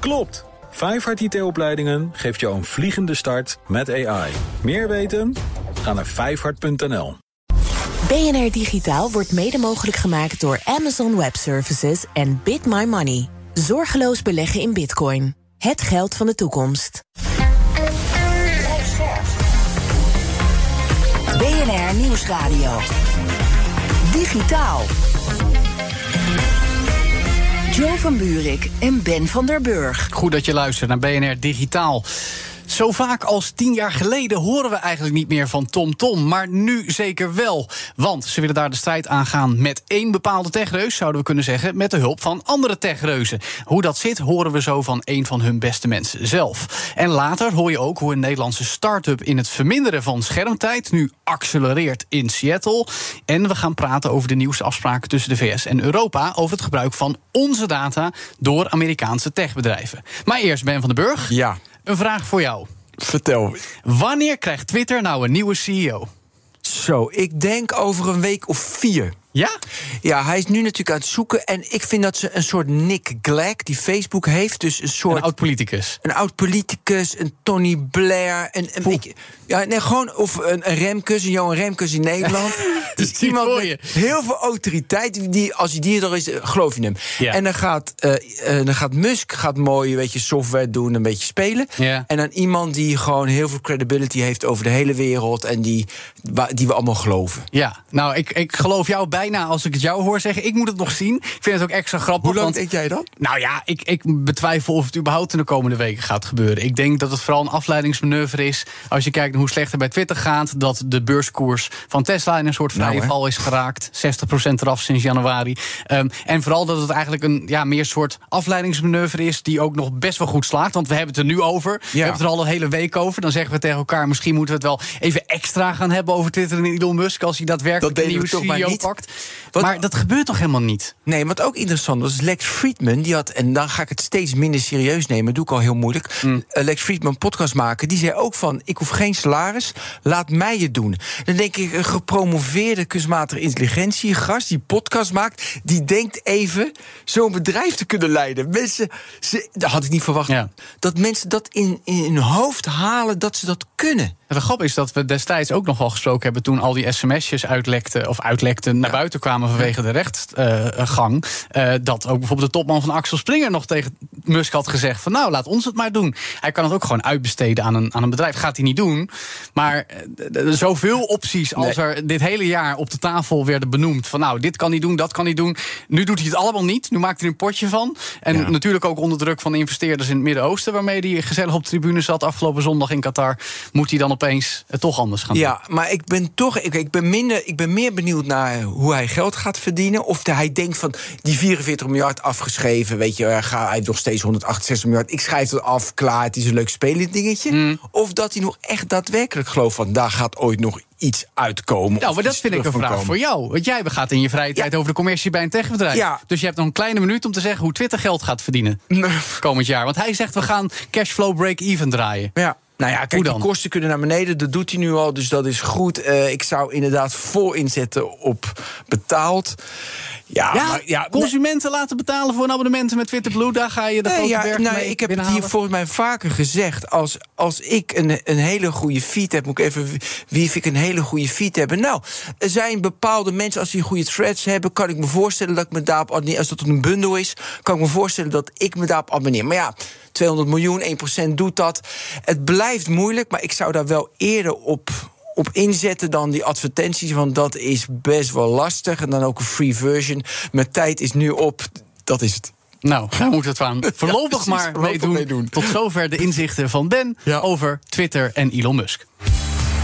Klopt! Vijfhart IT-opleidingen geeft jou een vliegende start met AI. Meer weten? Ga naar vijfhart.nl. BNR Digitaal wordt mede mogelijk gemaakt door Amazon Web Services en Bit My Money. Zorgeloos beleggen in bitcoin. Het geld van de toekomst. BNR Nieuwsradio. Digitaal. Joe van Buurik en Ben van der Burg. Goed dat je luistert naar BNR Digitaal. Zo vaak als tien jaar geleden horen we eigenlijk niet meer van TomTom. Tom, maar nu zeker wel. Want ze willen daar de strijd aangaan met één bepaalde techreus, zouden we kunnen zeggen, met de hulp van andere techreuzen. Hoe dat zit, horen we zo van een van hun beste mensen zelf. En later hoor je ook hoe een Nederlandse start-up in het verminderen van schermtijd nu accelereert in Seattle. En we gaan praten over de nieuwste afspraken tussen de VS en Europa over het gebruik van onze data door Amerikaanse techbedrijven. Maar eerst Ben van den Burg. Ja. Een vraag voor jou. Vertel. Wanneer krijgt Twitter nou een nieuwe CEO? Zo, ik denk over een week of vier. Ja? Ja, hij is nu natuurlijk aan het zoeken. En ik vind dat ze een soort Nick Clegg, die Facebook heeft. Dus een soort. Een oud politicus. Een oud politicus, een Tony Blair. Een, een beetje, ja, nee, gewoon. Of een, een Remkes, een Johan Remkes in Nederland. dus iemand met heel veel autoriteit. Die, als die er is, geloof je hem. Ja. En dan gaat, uh, uh, dan gaat Musk gaat mooi weet je, software doen, een beetje spelen. Ja. En dan iemand die gewoon heel veel credibility heeft over de hele wereld. En die, die we allemaal geloven. Ja, nou, ik, ik geloof jou bij bijna als ik het jou hoor zeggen. Ik moet het nog zien. Ik vind het ook extra grappig. Hoe lang want, denk jij dat? Nou ja, ik, ik betwijfel of het überhaupt in de komende weken gaat gebeuren. Ik denk dat het vooral een afleidingsmanoeuvre is. Als je kijkt naar hoe slecht het bij Twitter gaat. Dat de beurskoers van Tesla in een soort vrije nou, val is geraakt. 60% eraf sinds januari. Um, en vooral dat het eigenlijk een ja, meer soort afleidingsmanoeuvre is. Die ook nog best wel goed slaagt. Want we hebben het er nu over. Ja. We hebben het er al een hele week over. Dan zeggen we tegen elkaar. Misschien moeten we het wel even extra gaan hebben over Twitter en Elon Musk. Als hij daadwerkelijk dat een nieuwe CEO pakt. Wat, maar dat gebeurt toch helemaal niet? Nee, wat ook interessant was, Lex Friedman, die had, en dan ga ik het steeds minder serieus nemen, doe ik al heel moeilijk. Mm. Uh, Lex Friedman, podcast maken, die zei ook van: Ik hoef geen salaris, laat mij het doen. Dan denk ik, een gepromoveerde kunstmatige intelligentie, gast die podcast maakt, die denkt even zo'n bedrijf te kunnen leiden. Mensen, ze, dat had ik niet verwacht, ja. dat mensen dat in, in hun hoofd halen dat ze dat kunnen. De grap is dat we destijds ook nog wel gesproken hebben toen al die sms'jes uitlekten of uitlekten naar ja. buiten kwamen vanwege de rechtsgang. Uh, dat ook bijvoorbeeld de topman van Axel Springer nog tegen Musk had gezegd: van nou, laat ons het maar doen. Hij kan het ook gewoon uitbesteden aan een, aan een bedrijf. Gaat hij niet doen. Maar uh, zoveel opties als nee. er dit hele jaar op de tafel werden benoemd: van nou, dit kan hij doen, dat kan hij doen. Nu doet hij het allemaal niet. Nu maakt hij een potje van. En ja. natuurlijk ook onder druk van investeerders in het Midden-Oosten, waarmee hij gezellig op de tribune zat afgelopen zondag in Qatar. Moet hij dan opeens het toch anders gaan doen? Ja, maar ik ben toch, ik, ik, ben minder, ik ben meer benieuwd naar hoe hij geld gaat verdienen. Of de, hij denkt van die 44 miljard afgeschreven, weet je, ga hij nog steeds 168 miljard. Ik schrijf het af, klaar, het is een leuk spelend dingetje. Mm. Of dat hij nog echt daadwerkelijk gelooft van daar gaat ooit nog iets uitkomen. Nou, maar dat vind ik een vraag komen. voor jou. Want jij gaat in je vrije tijd ja. over de commercie bij een techbedrijf. Ja. Dus je hebt nog een kleine minuut om te zeggen hoe Twitter geld gaat verdienen nee. komend jaar. Want hij zegt we gaan cashflow break-even draaien. Ja. Nou ja, kijk, de kosten kunnen naar beneden. Dat doet hij nu al, dus dat is goed. Uh, ik zou inderdaad vol inzetten op betaald. Ja, ja, maar, ja consumenten laten betalen voor een abonnement met Twitter Blue. Daar ga je de nee, grote ja, berg nou, mee Ik heb het hier volgens mij vaker gezegd. Als, als ik een, een hele goede feed heb, moet ik even wie ik een hele goede feed hebben. Nou, er zijn bepaalde mensen, als die goede threads hebben, kan ik me voorstellen dat ik me daarop abonneer. Als dat een bundel is, kan ik me voorstellen dat ik me daarop abonneer. Maar ja. 200 miljoen, 1% doet dat. Het blijft moeilijk, maar ik zou daar wel eerder op, op inzetten dan die advertenties. Want dat is best wel lastig. En dan ook een free version. Mijn tijd is nu op. Dat is het. Nou, daar moeten we het aan voorlopig ja, maar meedoen. meedoen. Tot zover de inzichten van Ben Ja. over Twitter en Elon Musk.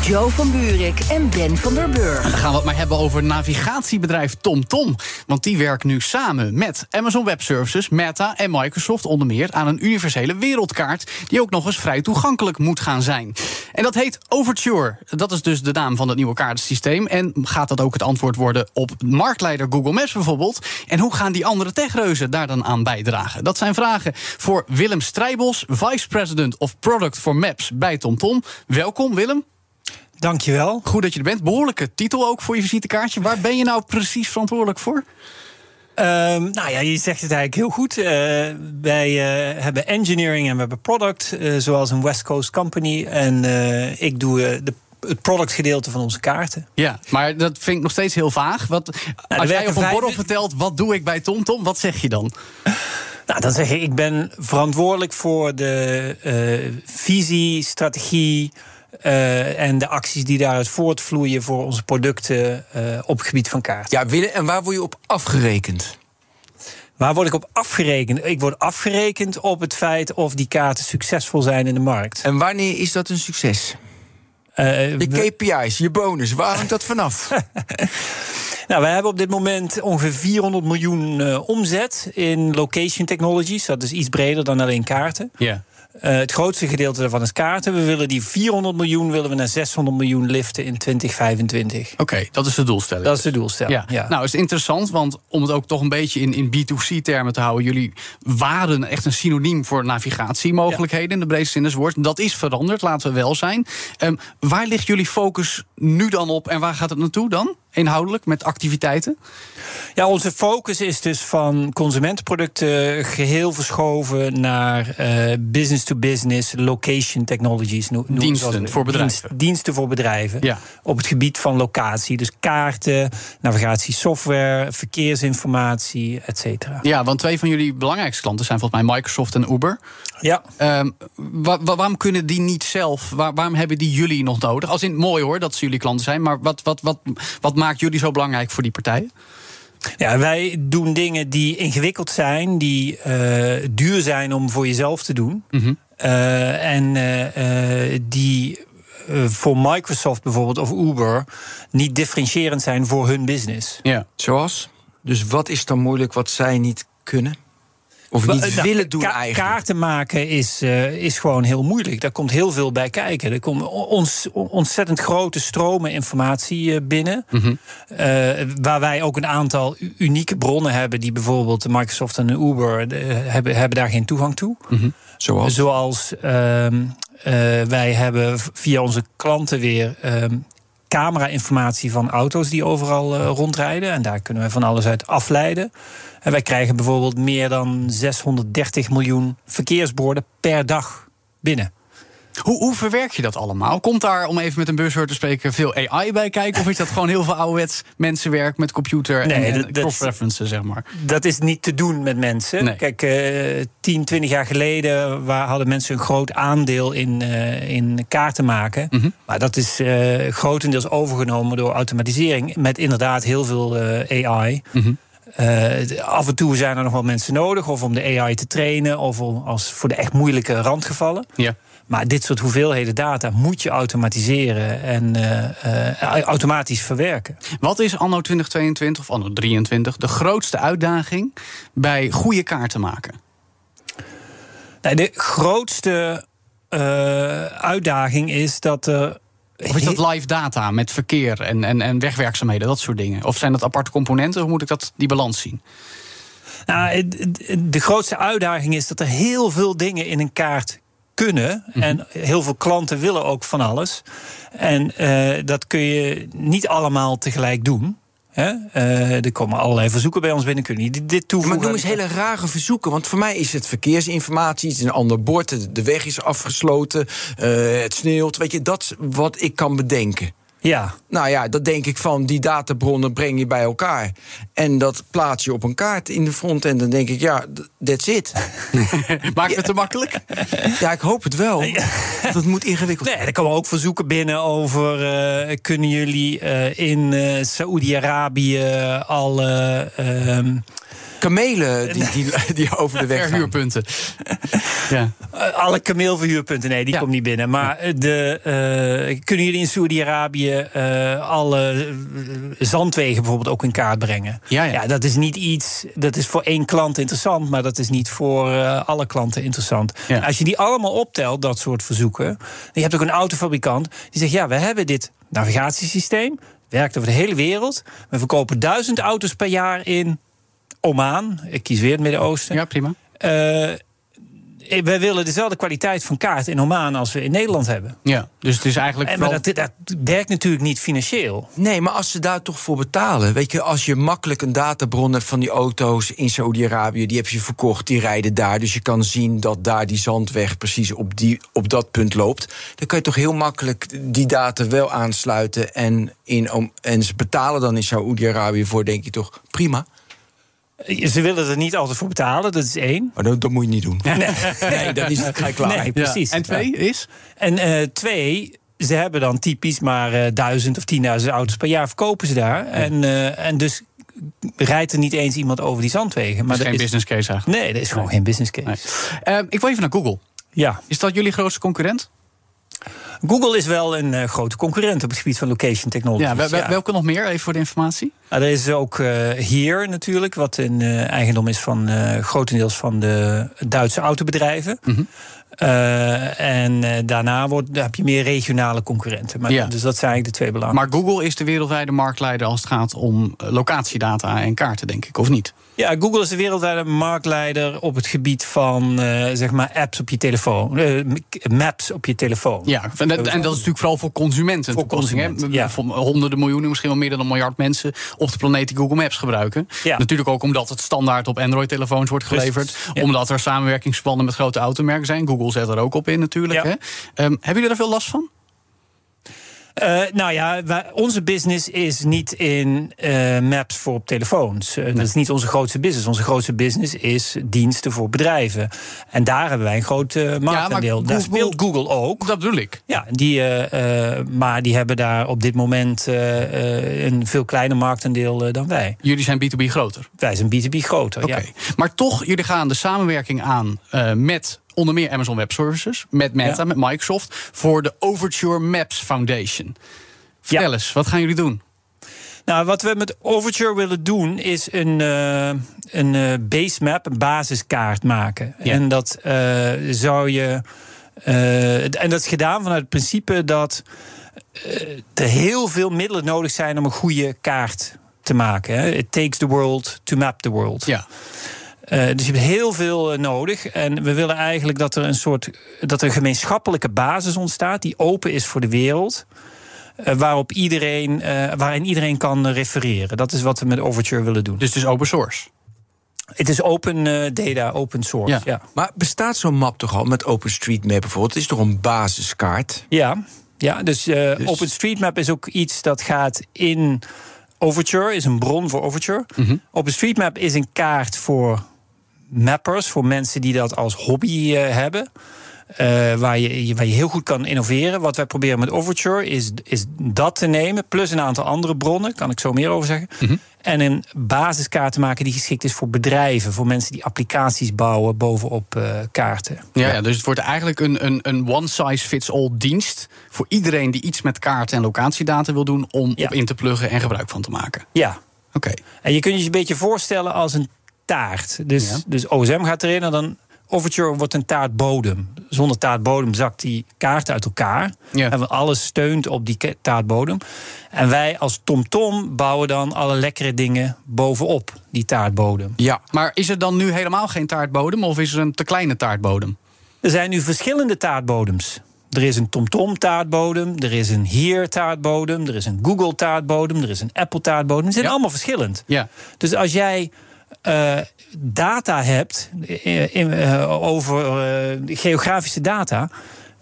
Joe van Buurik en Ben van der Burg. Dan gaan we het maar hebben over navigatiebedrijf TomTom. Want die werkt nu samen met Amazon Web Services, Meta en Microsoft onder meer aan een universele wereldkaart die ook nog eens vrij toegankelijk moet gaan zijn. En dat heet Overture. Dat is dus de naam van het nieuwe kaartensysteem. En gaat dat ook het antwoord worden op marktleider Google Maps bijvoorbeeld? En hoe gaan die andere techreuzen daar dan aan bijdragen? Dat zijn vragen voor Willem Strijbos, Vice President of Product for Maps bij TomTom. Welkom Willem. Dankjewel. Goed dat je er bent. Behoorlijke titel ook voor je visitekaartje. Waar ben je nou precies verantwoordelijk voor? Ehm, nou ja, je zegt het eigenlijk heel goed. Uh, wij uh, hebben engineering en we hebben product, uh, zoals een West Coast company. En ik doe de het productgedeelte van onze kaarten. Ja, maar dat vind ik nog steeds heel vaag. Wat, nou, als jij op een borrel vertelt, wat doe ik bij TomTom, wat zeg je dan? Nou, dan zeg ik, ik ben verantwoordelijk voor de visie, strategie... Uh, en de acties die daaruit voortvloeien voor onze producten uh, op het gebied van kaart. Ja, Willem, en waar word je op afgerekend? Waar word ik op afgerekend? Ik word afgerekend op het feit of die kaarten succesvol zijn in de markt. En wanneer is dat een succes? Uh, je KPI's, je bonus, waar hangt dat vanaf? nou, we hebben op dit moment ongeveer 400 miljoen uh, omzet in location technologies. Dat is iets breder dan alleen kaarten. Ja. Het grootste gedeelte daarvan is kaarten. We willen die 400 miljoen willen we naar 600 miljoen liften in 2025. Oké, okay, dat is de doelstelling. Dat is de doelstelling. Ja. ja. Nou, is interessant, want om het ook toch een beetje in, in B2C-termen te houden, jullie waren echt een synoniem voor navigatiemogelijkheden ja. in de breedste zin des woords. Dat is veranderd, laten we wel zijn. Um, waar ligt jullie focus nu dan op en waar gaat het naartoe dan? Inhoudelijk met activiteiten? Ja, onze focus is dus van consumentenproducten geheel verschoven naar uh, business to business, location technologies. No diensten voor bedrijven. Dienst, diensten voor bedrijven. Ja. Op het gebied van locatie. Dus kaarten, navigatiesoftware, verkeersinformatie, et cetera. Ja, want twee van jullie belangrijkste klanten zijn volgens mij Microsoft en Uber. Ja. Um, wa wa waarom kunnen die niet zelf? Waar waarom hebben die jullie nog nodig? Als in mooi hoor dat ze jullie klanten zijn, maar wat, wat, wat, wat maakt jullie zo belangrijk voor die partijen? Ja, wij doen dingen die ingewikkeld zijn, die uh, duur zijn om voor jezelf te doen. Mm -hmm. uh, en uh, die voor Microsoft bijvoorbeeld of Uber niet differentiërend zijn voor hun business. Ja. Zoals? Dus wat is dan moeilijk wat zij niet kunnen? Of niet nou, willen doen ka eigenlijk. Kaarten maken is, uh, is gewoon heel moeilijk. Daar komt heel veel bij kijken. Er komen ons, ontzettend grote stromen informatie uh, binnen. Mm -hmm. uh, waar wij ook een aantal unieke bronnen hebben... die bijvoorbeeld Microsoft en Uber hebben, hebben daar geen toegang toe. Mm -hmm. Zoals? Zoals ehm, wij hebben via onze klanten weer... Camera-informatie van auto's die overal rondrijden. En daar kunnen we van alles uit afleiden. En wij krijgen bijvoorbeeld meer dan 630 miljoen verkeersborden per dag binnen. Hoe, hoe verwerk je dat allemaal? Komt daar, om even met een buzzword te spreken, veel AI bij kijken? Of is dat gewoon heel veel ouderwets mensenwerk met computer nee, en, en cross-references, zeg maar? Dat is niet te doen met mensen. Nee. Kijk, uh, 10, 20 jaar geleden waar hadden mensen een groot aandeel in, uh, in kaarten maken. Mm -hmm. Maar dat is uh, grotendeels overgenomen door automatisering. Met inderdaad heel veel uh, AI. Mm -hmm. Uh, af en toe zijn er nog wel mensen nodig, of om de AI te trainen, of als voor de echt moeilijke randgevallen. Ja. Maar dit soort hoeveelheden data moet je automatiseren en uh, uh, automatisch verwerken. Wat is anno 2022 of anno 2023 de grootste uitdaging bij goede kaarten maken? Nou, de grootste uitdaging is dat er of is dat live data met verkeer en, en, en wegwerkzaamheden, dat soort dingen? Of zijn dat aparte componenten? Hoe moet ik dat, die balans zien? Nou, de grootste uitdaging is dat er heel veel dingen in een kaart kunnen. Mhm. En heel veel klanten willen ook van alles. En uh, dat kun je niet allemaal tegelijk doen. Uh, er komen allerlei verzoeken bij ons binnen. Kunnen niet dit toevoegen? maar noem eens hele rare verzoeken. Want voor mij is het verkeersinformatie. Het is een ander bord. De weg is afgesloten. Uh, het sneeuwt. Weet je, dat wat ik kan bedenken. Ja. Nou ja, dat denk ik van die databronnen breng je bij elkaar. En dat plaats je op een kaart in de front. En dan denk ik, ja, that's it. Maak het te makkelijk? Ja, ik hoop het wel. Dat moet ingewikkeld zijn. Nee, er komen ook verzoeken binnen over... Uh, kunnen jullie uh, in uh, Saoedi-Arabië alle... Uh, kamelen die, die, die over de weg gaan. Verhuurpunten. ja. Uh, alle kameelverhuurpunten, nee, die ja. komt niet binnen. Maar de, uh, kunnen jullie in Saudi-Arabië uh, alle zandwegen bijvoorbeeld ook in kaart brengen? Ja, ja. ja, dat is niet iets, dat is voor één klant interessant, maar dat is niet voor alle klanten interessant. Ja. Als je die allemaal optelt, dat soort verzoeken, je hebt ook een autofabrikant die zegt, ja, we hebben dit navigatiesysteem, werkt over de hele wereld. We verkopen duizend auto's per jaar in Oman. Ik kies weer het Midden-Oosten. Ja, prima. Uh, wij willen dezelfde kwaliteit van kaart in Oman als we in Nederland hebben. Ja, dus het is eigenlijk. En, maar dat, dat werkt natuurlijk niet financieel. Nee, maar als ze daar toch voor betalen. Weet je, als je makkelijk een databron hebt van die auto's in Saudi-Arabië, die heb je verkocht, die rijden daar. Dus je kan zien dat daar die zandweg precies op, die, op dat punt loopt. Dan kan je toch heel makkelijk die data wel aansluiten. En, in, en ze betalen dan in Saudi-Arabië voor, denk je toch, prima. Ze willen er niet altijd voor betalen, dat is één. Maar dat, dat moet je niet doen. Nee, nee dat is het klaar. Nee, precies. En twee is? En uh, twee, ze hebben dan typisch maar uh, duizend of tienduizend auto's per jaar verkopen ze daar. En, uh, en dus rijdt er niet eens iemand over die zandwegen. Maar dat is geen business case eigenlijk. Nee, dat is gewoon geen business case. Nee. ik wil even naar Google. Ja. Is dat jullie grootste concurrent? Google is wel een uh, grote concurrent op het gebied van location technology. Ja, welke nog meer, even voor de informatie? Nou, er is ook uh, hier natuurlijk, wat in uh, eigendom is van grotendeels van de Duitse autobedrijven. Mm -hmm. En daarna wordt, heb je meer regionale concurrenten. Maar, ja. Dus dat zijn eigenlijk de twee belangrijke. Maar Google is de wereldwijde marktleider als het gaat om locatiedata en kaarten, denk ik, of niet? Ja, Google is de wereldwijde marktleider op het gebied van uh, zeg maar apps op je telefoon. Uh, maps op je telefoon. Ja, en dat, en dat, is natuurlijk vooral voor consumenten. Voor consumenten, ja. Honderden miljoenen, misschien wel meer dan een miljard mensen op de planeet die Google Maps gebruiken. Ja. Natuurlijk ook omdat het standaard op Android-telefoons wordt geleverd. Ja. Omdat er samenwerkingsplannen met grote automerken zijn. Google zet er ook op in natuurlijk. Hè. Um, hebben jullie er veel last van? Uh, nou ja, wij, onze business is niet in uh, maps voor op telefoons. Uh, nee. Dat is niet onze grootste business. Onze grootste business is diensten voor bedrijven. En daar hebben wij een groot marktaandeel. Ja, daar speelt Google ook. Dat bedoel ik. Ja, die, maar die hebben daar op dit moment een veel kleiner marktaandeel dan wij. Jullie zijn B2B groter? Wij zijn B2B groter, okay. ja. Maar toch, jullie gaan de samenwerking aan met onder meer Amazon Web Services, met Meta, ja. met Microsoft, voor de Overture Maps Foundation. Vertel ja. eens, wat gaan jullie doen? Nou, wat we met Overture willen doen is een, uh, een uh, base map, een basiskaart maken. Ja. En dat uh, zou je. en dat is gedaan vanuit het principe dat er heel veel middelen nodig zijn om een goede kaart te maken. Hè. It takes the world to map the world. Ja. Uh, dus je hebt heel veel uh, nodig. En we willen eigenlijk dat er een soort dat er een gemeenschappelijke basis ontstaat die open is voor de wereld. Uh, waarop iedereen, waarin iedereen kan refereren. Dat is wat we met Overture willen doen. Dus het is open source? Het is open data, open source. Ja. ja. Maar bestaat zo'n map toch al met OpenStreetMap bijvoorbeeld? Het is toch een basiskaart? Ja, ja dus, dus... OpenStreetMap is ook iets dat gaat in. Overture is een bron voor Overture. Mm -hmm. OpenStreetMap is een kaart voor mappers, voor mensen die dat als hobby uh, hebben. Uh, waar, je, waar je heel goed kan innoveren. Wat wij proberen met Overture is, is dat te nemen, plus een aantal andere bronnen, kan ik zo meer over zeggen. Mm -hmm. En een basiskaart te maken die geschikt is voor bedrijven, voor mensen die applicaties bouwen bovenop uh, kaarten. Ja, ja, dus het wordt eigenlijk een, een, een one-size-fits-all dienst voor iedereen die iets met kaarten en locatiedata wil doen, om ja. op in te pluggen en gebruik van te maken. Ja. Oké. Okay. En je kunt je een beetje voorstellen als een taart. Dus, ja. dus OSM gaat erin en dan Overture wordt een taartbodem. Zonder taartbodem zakt die kaart uit elkaar. Ja. En alles steunt op die taartbodem. En wij als TomTom -tom bouwen dan alle lekkere dingen bovenop die taartbodem. Ja, maar is er dan nu helemaal geen taartbodem of is er een te kleine taartbodem? Er zijn nu verschillende taartbodems. Er is een TomTom taartbodem, er is een Hier taartbodem, er is een Google taartbodem, er is een Apple taartbodem. Ze zijn ja. allemaal verschillend. Ja. Dus als jij uh, data hebt in, uh, over uh, geografische data.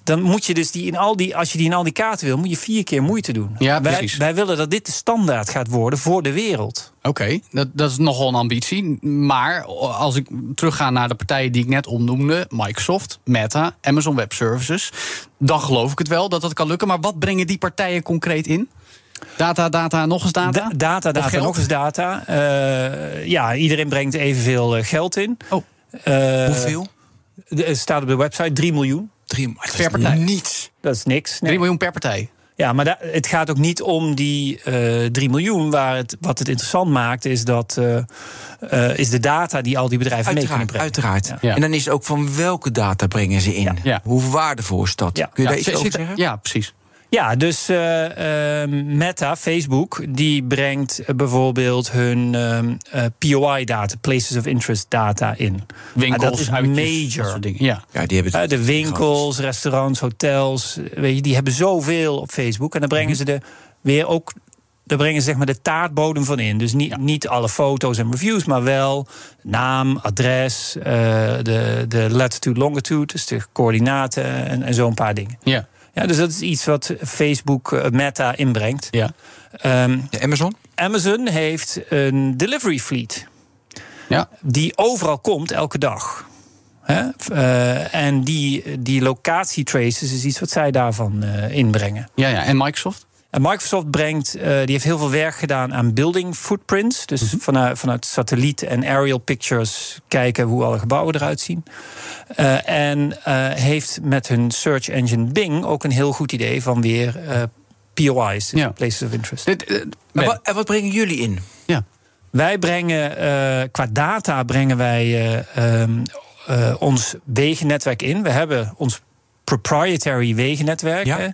Dan moet je dus die in al die, als je die in al die kaarten wil, moet je vier keer moeite doen. Ja, wij, wij willen dat dit de standaard gaat worden voor de wereld. Oké, okay, dat, dat is nogal een ambitie. Maar als ik terugga naar de partijen die ik net opnoemde: Microsoft, Meta, Amazon Web Services. Dan geloof ik het wel dat dat kan lukken. Maar wat brengen die partijen concreet in? Data, data, nog eens data? Da data, data, nog eens data. Uh, ja, iedereen brengt evenveel geld in. Oh. Uh, Hoeveel? Het staat op de website 3 miljoen. 3 per partij. Niets. Dat is niks. Nee. 3 miljoen per partij. Ja, maar het gaat ook niet om die uh, 3 miljoen. Waar het, wat het interessant maakt, is dat uh, is de data die al die bedrijven uiteraard, mee kunnen brengen. Uiteraard. Ja. En dan is het ook van welke data brengen ze in? Ja. Hoe waardevol is dat? Ja. Kun je daar iets over zeggen? Ja, precies. Ja, dus uh, uh, Meta, Facebook, die brengt bijvoorbeeld hun uh, POI-data, Places of Interest data in. Winkels, dat is major. Dat dingen. Ja. ja, die hebben de winkels, restaurants, hotels, weet je, die hebben zoveel op Facebook. En dan brengen ze de weer ook daar brengen ze zeg maar de taartbodem van in. Dus niet, niet alle foto's en reviews, maar wel naam, adres, uh, de, de latitude, longitude, dus de coördinaten en, en zo'n paar dingen. Ja. Ja, dus dat is iets wat Facebook uh, Meta inbrengt. Ja. Um, Amazon? Amazon heeft een delivery fleet. Ja. Die overal komt elke dag. Hè? Uh, en die, die locatietraces is iets wat zij daarvan inbrengen. Ja, ja. En Microsoft? En Microsoft brengt, uh, die heeft heel veel werk gedaan aan building footprints. Dus mm -hmm. vanuit, vanuit satelliet en aerial pictures kijken hoe alle gebouwen eruit zien. Uh, en uh, heeft met hun search engine Bing ook een heel goed idee van weer POI's, ja. places of interest. Dit, en, wat, en wat brengen jullie in? Ja. Wij brengen, qua data brengen wij um, ons wegennetwerk in. We hebben ons proprietary wegennetwerk. Ja.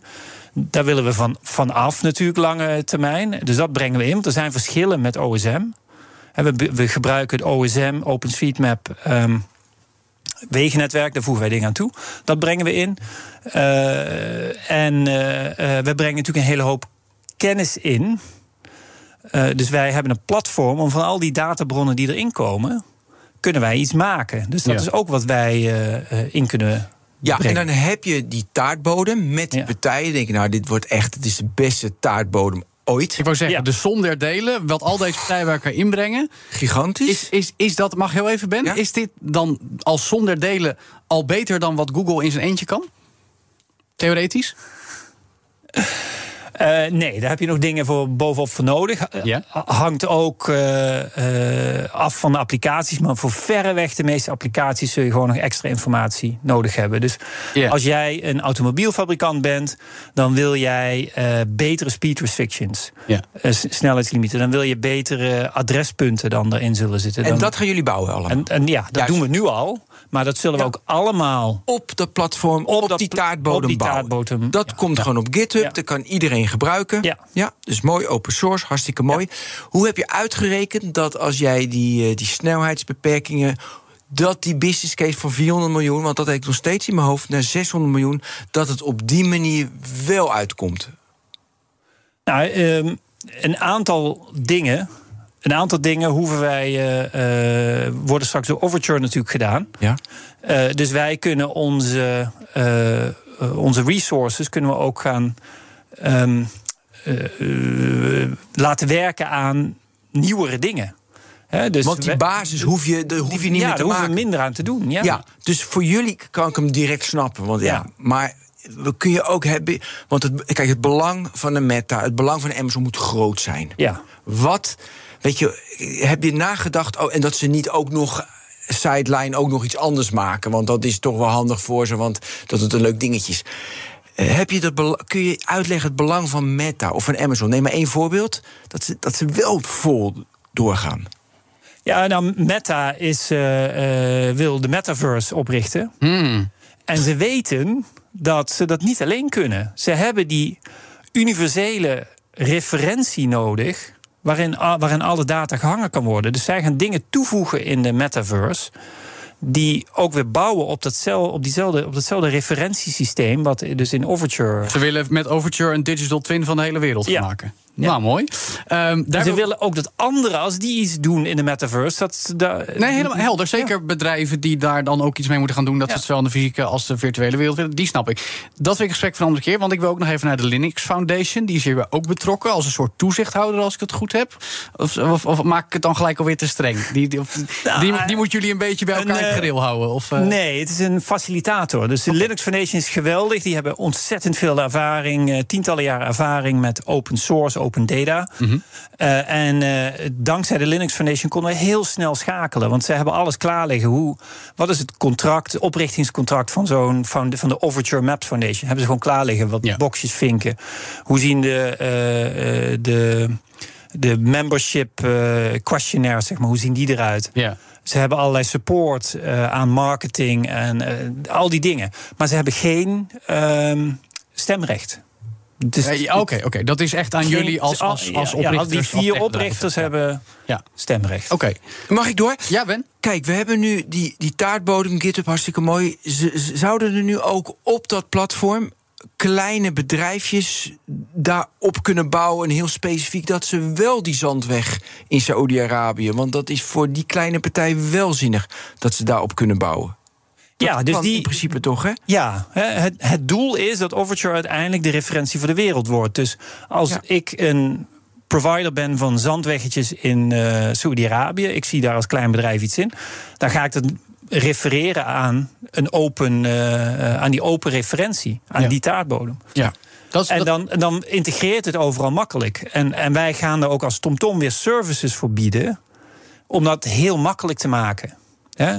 Daar willen we van, van af natuurlijk lange termijn. Dus dat brengen we in. Want er zijn verschillen met OSM. We, we gebruiken het OSM, OpenStreetMap, um, wegennetwerk. Daar voegen wij dingen aan toe. Dat brengen we in. Uh, en uh, we brengen natuurlijk een hele hoop kennis in. dus wij hebben een platform om van al die databronnen die erin komen... kunnen wij iets maken. Dus dat ja. is ook wat wij in kunnen ja, brengen. en dan heb je die taartbodem met die ja. partijen. Denk je, nou, dit wordt echt, het is de beste taartbodem ooit. Ik wou zeggen, ja. de som der delen, wat al deze partijen bij elkaar inbrengen. Gigantisch. Is, is, is dat, mag heel even, Ben, ja? is dit dan als som der delen al beter dan wat Google in zijn eentje kan? Theoretisch? Uh, nee, daar heb je nog dingen voor bovenop voor nodig. Ja. Hangt ook uh, uh, af van de applicaties. Maar voor verreweg de meeste applicaties zul je gewoon nog extra informatie nodig hebben. Dus yeah. als jij een automobielfabrikant bent, dan wil jij betere speed restrictions. Yeah. snelheidslimieten. Dan wil je betere adrespunten dan erin zullen zitten. En dan, dat gaan jullie bouwen allemaal? En, en ja, dat Juist. doen we nu al. Maar dat zullen we ook allemaal op dat platform, op, dat die taartbodem op die bouwen. taartbodem, Dat komt gewoon op GitHub, dat kan iedereen gebruiken. Ja. ja, dus mooi, open source, hartstikke mooi. Hoe heb je uitgerekend dat als jij die, eh, die snelheidsbeperkingen dat die business case van 400 miljoen, want dat heb ik nog steeds in mijn hoofd, naar 600 miljoen, dat het op die manier wel uitkomt? Nou, ehm, een aantal dingen. Een aantal dingen hoeven wij. eh, eh, worden straks door Overture natuurlijk gedaan. Ja. Eh, dus wij kunnen onze, onze resources kunnen we ook gaan ehm, eh, eh, laten werken aan nieuwere dingen. Dus Want die basis hoef je, daar hoef je niet ja, meer te daar hoeven maken. we minder aan te doen. Ja. Ja, dus voor jullie kan ik hem direct snappen. Want ja, Ja. maar we kun je ook hebben. Want het, kijk, het belang van de meta, het belang van Amazon moet groot zijn. Ja. Wat, weet je, heb je nagedacht, oh, en dat ze niet ook nog sideline ook nog iets anders maken? Want dat is toch wel handig voor ze, want dat het een leuk dingetje is. Eh, Heb je dat kun je uitleggen het belang van Meta of van Amazon? Neem maar één voorbeeld. Dat ze, dat ze wel vol doorgaan. Ja, nou, Meta is, eh, eh, wil de metaverse oprichten. Hmm. En ze weten dat ze dat niet alleen kunnen. Ze hebben die universele referentie nodig. Waarin, waarin alle data gehangen kan worden. Dus zij gaan dingen toevoegen in de metaverse. Die ook weer bouwen op, datzelfde, op, diezelfde, op datzelfde referentiesysteem. Wat dus in Overture. Ze willen met Overture een digital twin van de hele wereld Ja. gaan maken. Nou, mooi. Ehm, daar ze wil- willen ook dat anderen, als die iets doen in de metaverse. Dat daar, Nee, helemaal helder. Zeker bedrijven die daar dan ook iets mee moeten gaan doen. Dat Ja. ze het zowel in de fysieke als de virtuele wereld willen. Die snap ik. Dat wil ik gesprek van een andere keer. Want ik wil ook nog even naar de Linux Foundation. Die is hier ook betrokken als een soort toezichthouder, als ik het goed heb. Of, of, of maak ik het dan gelijk alweer te streng? Die, die, of- Nou, die, die moet jullie een beetje bij een, elkaar in eh, gereel houden. Of, eh, Nee, het is een facilitator. Dus de Linux Foundation is geweldig. Die hebben ontzettend veel ervaring, eh, tientallen jaren ervaring met open source, open data. Eh, en eh, dankzij de Linux Foundation konden we heel snel schakelen. Want ze hebben alles klaar liggen. Hoe, wat is het contract, oprichtingscontract van zo'n found- van de Overture Maps Foundation? Hebben ze gewoon klaar liggen. Wat Ja. boxjes vinken. Hoe zien de. eh, de de membership questionnaires, zeg maar, hoe zien die eruit? ja. Ze hebben allerlei support aan marketing en al die dingen. Maar ze hebben geen ehm, stemrecht. Dus Oké, oké, dat is echt aan jullie als, als, als oprichters. Ja, die vier oprichters hebben ja. stemrecht. Oké. Mag ik door? Ja, Ben. Kijk, we hebben nu die, die taartbodem GitHub hartstikke mooi. zouden er nu ook op dat platform kleine bedrijfjes daarop kunnen bouwen. En heel specifiek dat ze wel die zandweg in Saoedi-Arabië. Want dat is voor die kleine partij wel zinnig dat ze daarop kunnen bouwen. Ja, dus die in principe toch, hè? Ja, het, het doel is dat Overture uiteindelijk de referentie voor de wereld wordt. Dus als ik een provider ben van zandweggetjes in uh, Saudi-Arabië, ik zie daar als klein bedrijf iets in, dan ga ik dat refereren aan, een open, uh, aan die open referentie, aan die taartbodem. Ja. Dat is, en dan, dan integreert het overal makkelijk. En, en wij gaan er ook als TomTom weer services voor bieden, om dat heel makkelijk te maken.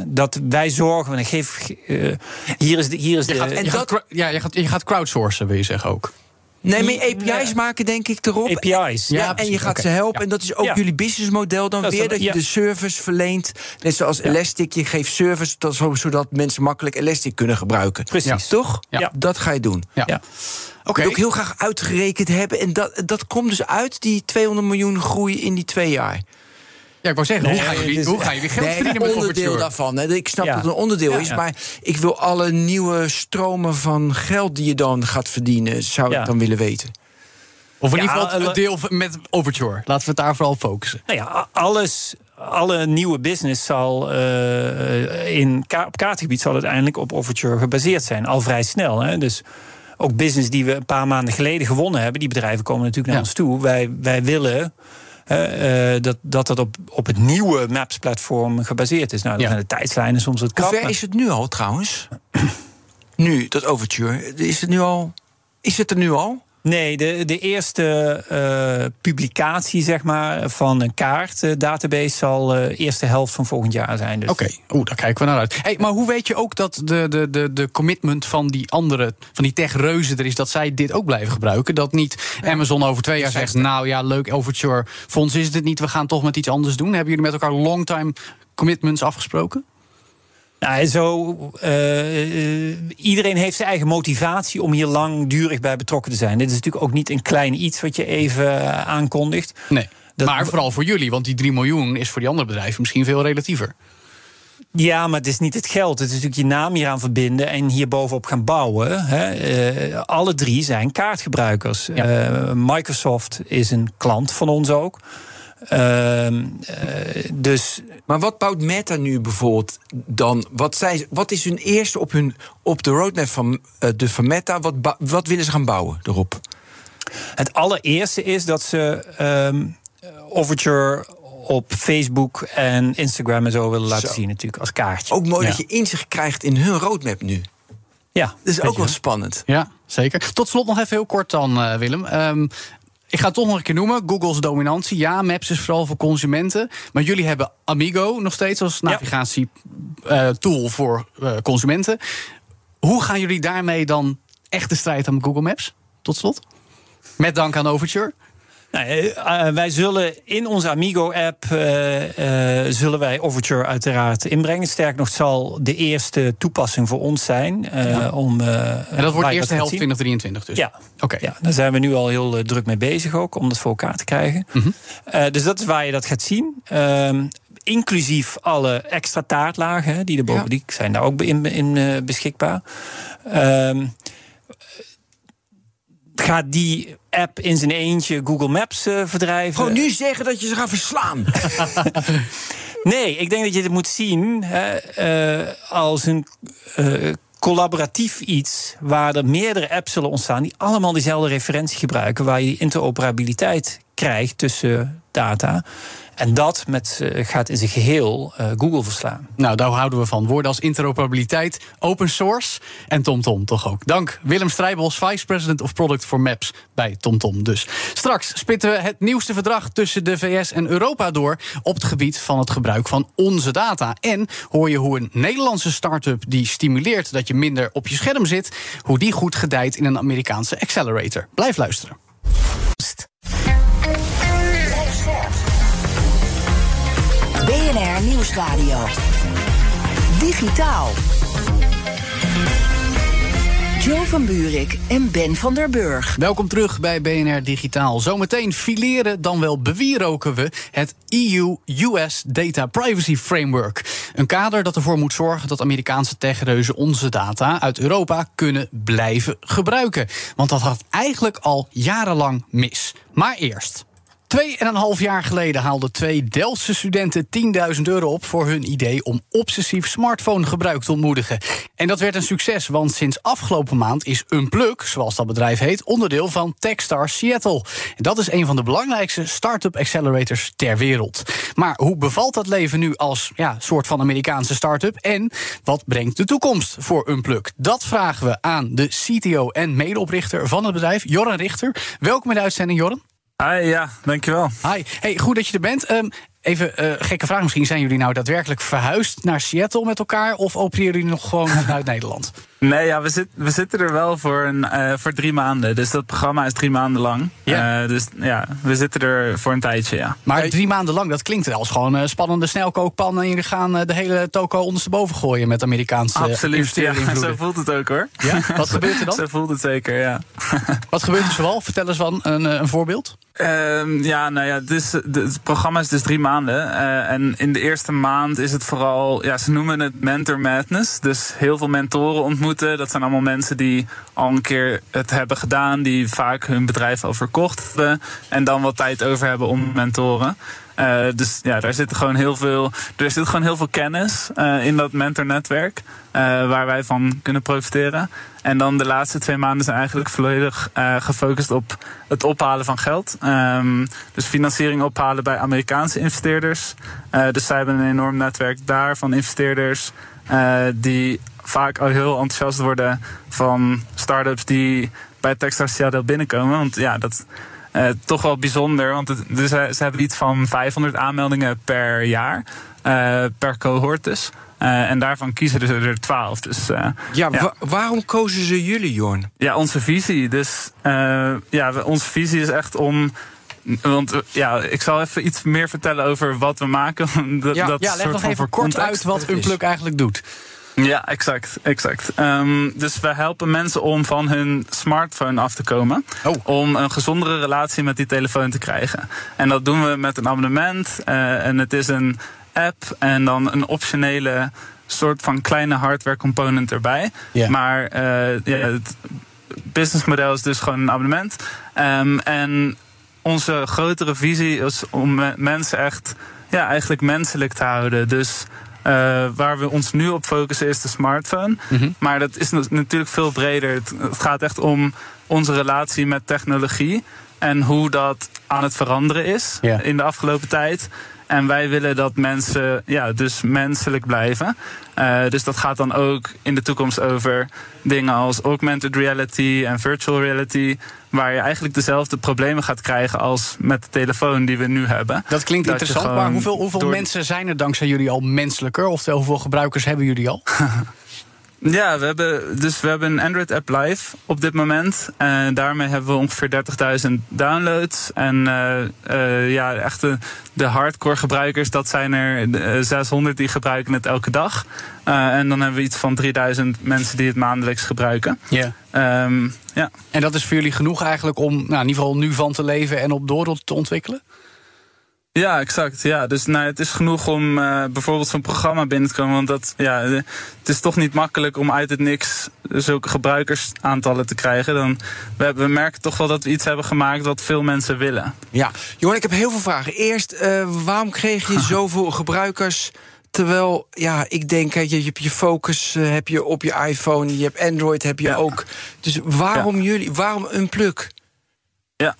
Dat wij zorgen, en geef, uh, hier is de. Hier is de gaat, en dat, ja, je gaat, je gaat crowdsourcen, wil je zeggen ook. Nee, maar API's maken denk ik erop. API's. Ja, en je gaat ze helpen. En dat is ook jullie businessmodel dan weer. Dat je de service verleent. Net zoals Elastic. Je geeft service zodat mensen makkelijk Elastic kunnen gebruiken. Precies. Toch? Ja. Dat ga je doen. Ja. Oké. Okay. ook heel graag uitgerekend hebben. En dat, dat komt dus uit die 200 miljoen groei in die twee jaar. Ja, ik wou zeggen, hoe, ga je, hoe ga je weer geld nee, verdienen met onderdeel daarvan. Hè. Ik snap dat het een onderdeel is, maar ik wil alle nieuwe stromen van geld die je dan gaat verdienen, zou ik dan willen weten. Of in ieder geval een deel met Overture. Laten we het daar vooral focussen. Nou ja, alles, alle nieuwe business zal uh, in op kaartgebied zal uiteindelijk op Overture gebaseerd zijn. Al vrij snel. Hè. Dus ook business die we een paar maanden geleden gewonnen hebben, die bedrijven komen natuurlijk naar ons toe. Wij, wij willen uh, dat, dat dat op, op het nieuwe Maps-platform gebaseerd is. Nou, dat zijn de tijdslijnen soms wat krap. Hoe ver is het nu al trouwens? nu, dat Overture. Is het nu al? Is het er nu al? Nee, de, de eerste uh, publicatie zeg maar, van een kaartdatabase uh, zal uh, eerste helft van volgend jaar zijn. Dus. Oké, okay. daar kijken we naar uit. Hey, maar hoe weet je ook dat de, de, de, de commitment van die andere, van die tech-reuzen er is, dat zij dit ook blijven gebruiken? Dat niet Amazon over twee jaar zegt, nou ja, leuk, Overture Fonds is het niet, we gaan toch met iets anders doen. Hebben jullie met elkaar long-time commitments afgesproken? Nou, zo, uh, iedereen heeft zijn eigen motivatie om hier langdurig bij betrokken te zijn. Dit is natuurlijk ook niet een klein iets wat je even aankondigt. Nee, maar vooral voor jullie, want die 3 miljoen is voor die andere bedrijven misschien veel relatiever. Ja, maar het is niet het geld. Het is natuurlijk je naam hier aan verbinden en hier bovenop gaan bouwen. Hè. Uh, alle drie zijn kaartgebruikers. Ja. Microsoft is een klant van ons ook. Uh, dus... Maar wat bouwt Meta nu bijvoorbeeld dan? Wat, zijn, wat is hun eerste op, hun, op de roadmap van, uh, de, van Meta? Wat, wat willen ze gaan bouwen erop? Het allereerste is dat ze um, Overture op Facebook en Instagram en zo willen laten zien, natuurlijk, als kaartje. Ook mooi dat je inzicht krijgt in hun roadmap nu. Ja, dat is ook wel spannend. Ja, zeker. Tot slot nog even heel kort dan, uh, Willem. Um, ik ga het toch nog een keer noemen. Google's dominantie. Ja, Maps is vooral voor consumenten. Maar jullie hebben Amigo nog steeds als navigatietool voor uh, consumenten. Hoe gaan jullie daarmee dan echt de strijd aan Google Maps? Tot slot. Met dank aan Overture. Nou, uh, wij zullen in onze Amigo-app uh, uh, zullen wij Overture uiteraard inbrengen. Sterk nog, zal de eerste toepassing voor ons zijn. Ja. om, en dat wordt de eerste helft 2023 dus? Ja. Oké. Ja, daar zijn we nu al heel druk mee bezig ook, om dat voor elkaar te krijgen. Mm -hmm. dus dat is waar je dat gaat zien. Ehm, inclusief alle extra taartlagen, die er boven ja. zijn daar ook in, in beschikbaar. Ehm, gaat die app in zijn eentje Google Maps uh, verdrijven. Gewoon nu zeggen dat je ze gaat verslaan. nee, ik denk dat je het moet zien hè, uh, als een uh, collaboratief iets waar er meerdere apps zullen ontstaan die allemaal dezelfde referentie gebruiken, waar je interoperabiliteit krijgt tussen data. En dat met, uh, gaat in zijn geheel uh, Google verslaan. Nou, daar houden we van. Woorden als interoperabiliteit, open source en TomTom -tom toch ook. Dank Willem Strijbos, Vice President of Product for Maps bij TomTom -Tom dus. Straks spitten we het nieuwste verdrag tussen de VS en Europa door... op het gebied van het gebruik van onze data. En hoor je hoe een Nederlandse start-up die stimuleert... dat je minder op je scherm zit... hoe die goed gedijt in een Amerikaanse accelerator. Blijf luisteren. Nieuwsradio. Digitaal. Jo van Buurik en Ben van der Burg. Welkom terug bij BNR Digitaal. Zometeen fileren, dan wel bewieroken we het EU-US Data Privacy Framework. Een kader dat ervoor moet zorgen dat Amerikaanse techreuzen onze data uit Europa kunnen blijven gebruiken. Want dat had eigenlijk al jarenlang mis. Maar eerst. Twee en een half jaar geleden haalden twee Delftse studenten 10.000 euro op voor hun idee om obsessief smartphonegebruik te ontmoedigen. En dat werd een succes, want sinds afgelopen maand is Unplug, zoals dat bedrijf heet, onderdeel van Techstars Seattle. En dat is een van de belangrijkste start-up accelerators ter wereld. Maar hoe bevalt dat leven nu als ja, soort van Amerikaanse start-up? En wat brengt de toekomst voor Unplug? Dat vragen we aan de CTO en medeoprichter van het bedrijf, Jorren Richter. Welkom in de uitzending, Jorren. Hi, ja, dankjewel. Hi, hey, goed dat je er bent. Um, even uh, gekke vraag misschien. Zijn jullie nou daadwerkelijk verhuisd naar Seattle met elkaar... of opereren jullie nog gewoon vanuit Nederland? Nee, ja, we, zit, we zitten er wel voor, een, uh, voor drie maanden. Dus dat programma is drie maanden lang. Ja. Uh, dus ja, we zitten er voor een tijdje, ja. Maar drie maanden lang, dat klinkt wel als gewoon een spannende snelkookpan... en jullie gaan de hele toko ondersteboven gooien met Amerikaanse Absoluut, ja, zo voelt het ook hoor. Ja? Wat gebeurt er dan? Zo voelt het zeker, ja. Wat gebeurt er zoal? Vertel eens van een, een voorbeeld. Uh, ja, nou ja, dus, het programma is dus drie maanden. Uh, en in de eerste maand is het vooral, ja, ze noemen het mentor madness. Dus heel veel mentoren ontmoeten. Dat zijn allemaal mensen die al een keer het hebben gedaan, die vaak hun bedrijf al verkocht hebben. En dan wat tijd over hebben om mentoren. Uh, dus ja, daar zit gewoon heel veel, er zit gewoon heel veel kennis uh, in dat mentornetwerk. Uh, waar wij van kunnen profiteren. En dan de laatste twee maanden zijn eigenlijk volledig gefocust op het ophalen van geld. Um, dus financiering ophalen bij Amerikaanse investeerders. dus zij hebben een enorm netwerk daar van investeerders. die vaak al heel enthousiast worden van start-ups die bij Techstars Seattle binnenkomen. Want ja, dat uh, toch wel bijzonder, want het, dus, uh, ze hebben iets van 500 aanmeldingen per jaar, uh, per cohort dus. en daarvan kiezen ze er 12. Dus, ja, ja. Wa waarom kozen ze jullie, Jorn? Ja, onze visie. Dus ja, onze visie is echt om want ja, ik zal even iets meer vertellen over wat we maken. dat, ja, dat ja leg nog even kort uit wat Unplug eigenlijk doet. Ja, exact. exact. Um, dus we helpen mensen om van hun smartphone af te komen. Oh. Om een gezondere relatie met die telefoon te krijgen. En dat doen we met een abonnement. Uh, en het is een app en dan een optionele soort van kleine hardware component erbij. Yeah. Maar uh, ja, het businessmodel is dus gewoon een abonnement. Um, en onze grotere visie is om mensen echt ja, eigenlijk menselijk te houden. Dus uh, waar we ons nu op focussen is de smartphone. Mm -hmm. Maar dat is natuurlijk veel breder. Het, het, gaat echt om onze relatie met technologie. En hoe dat aan het veranderen is yeah. in de afgelopen tijd. En wij willen dat mensen ja, dus menselijk blijven. Uh, dus dat gaat dan ook in de toekomst over dingen als augmented reality en virtual reality. Waar je eigenlijk dezelfde problemen gaat krijgen als met de telefoon die we nu hebben. Dat klinkt dat interessant, maar hoeveel, hoeveel mensen zijn er dankzij jullie al menselijker? Oftewel, hoeveel gebruikers hebben jullie al? Ja, we hebben, dus we hebben een Android-app live op dit moment. En daarmee hebben we ongeveer 30.000 downloads. En uh, uh, ja, echt de, de, hardcore gebruikers, dat zijn er uh, 600 die gebruiken het elke dag. Uh, en dan hebben we iets van 3000 mensen die het maandelijks gebruiken. Ja. Yeah. Um, ja. En dat is voor jullie genoeg eigenlijk om nou, in ieder geval nu van te leven en op door te ontwikkelen? Ja, exact. Ja, dus nou, het is genoeg om uh, bijvoorbeeld zo'n programma binnen te komen. Want dat, ja, het is toch niet makkelijk om uit het niks zulke gebruikersaantallen te krijgen. Dan, we, we merken toch wel dat we iets hebben gemaakt wat veel mensen willen. Ja, Johan, ik heb heel veel vragen. Eerst, uh, waarom kreeg je zoveel gebruikers? Terwijl, ja, ik denk, je, je hebt je focus uh, heb je op je iPhone, je hebt Android, heb je ja. ook. Dus waarom ja. jullie, waarom een pluk? Ja,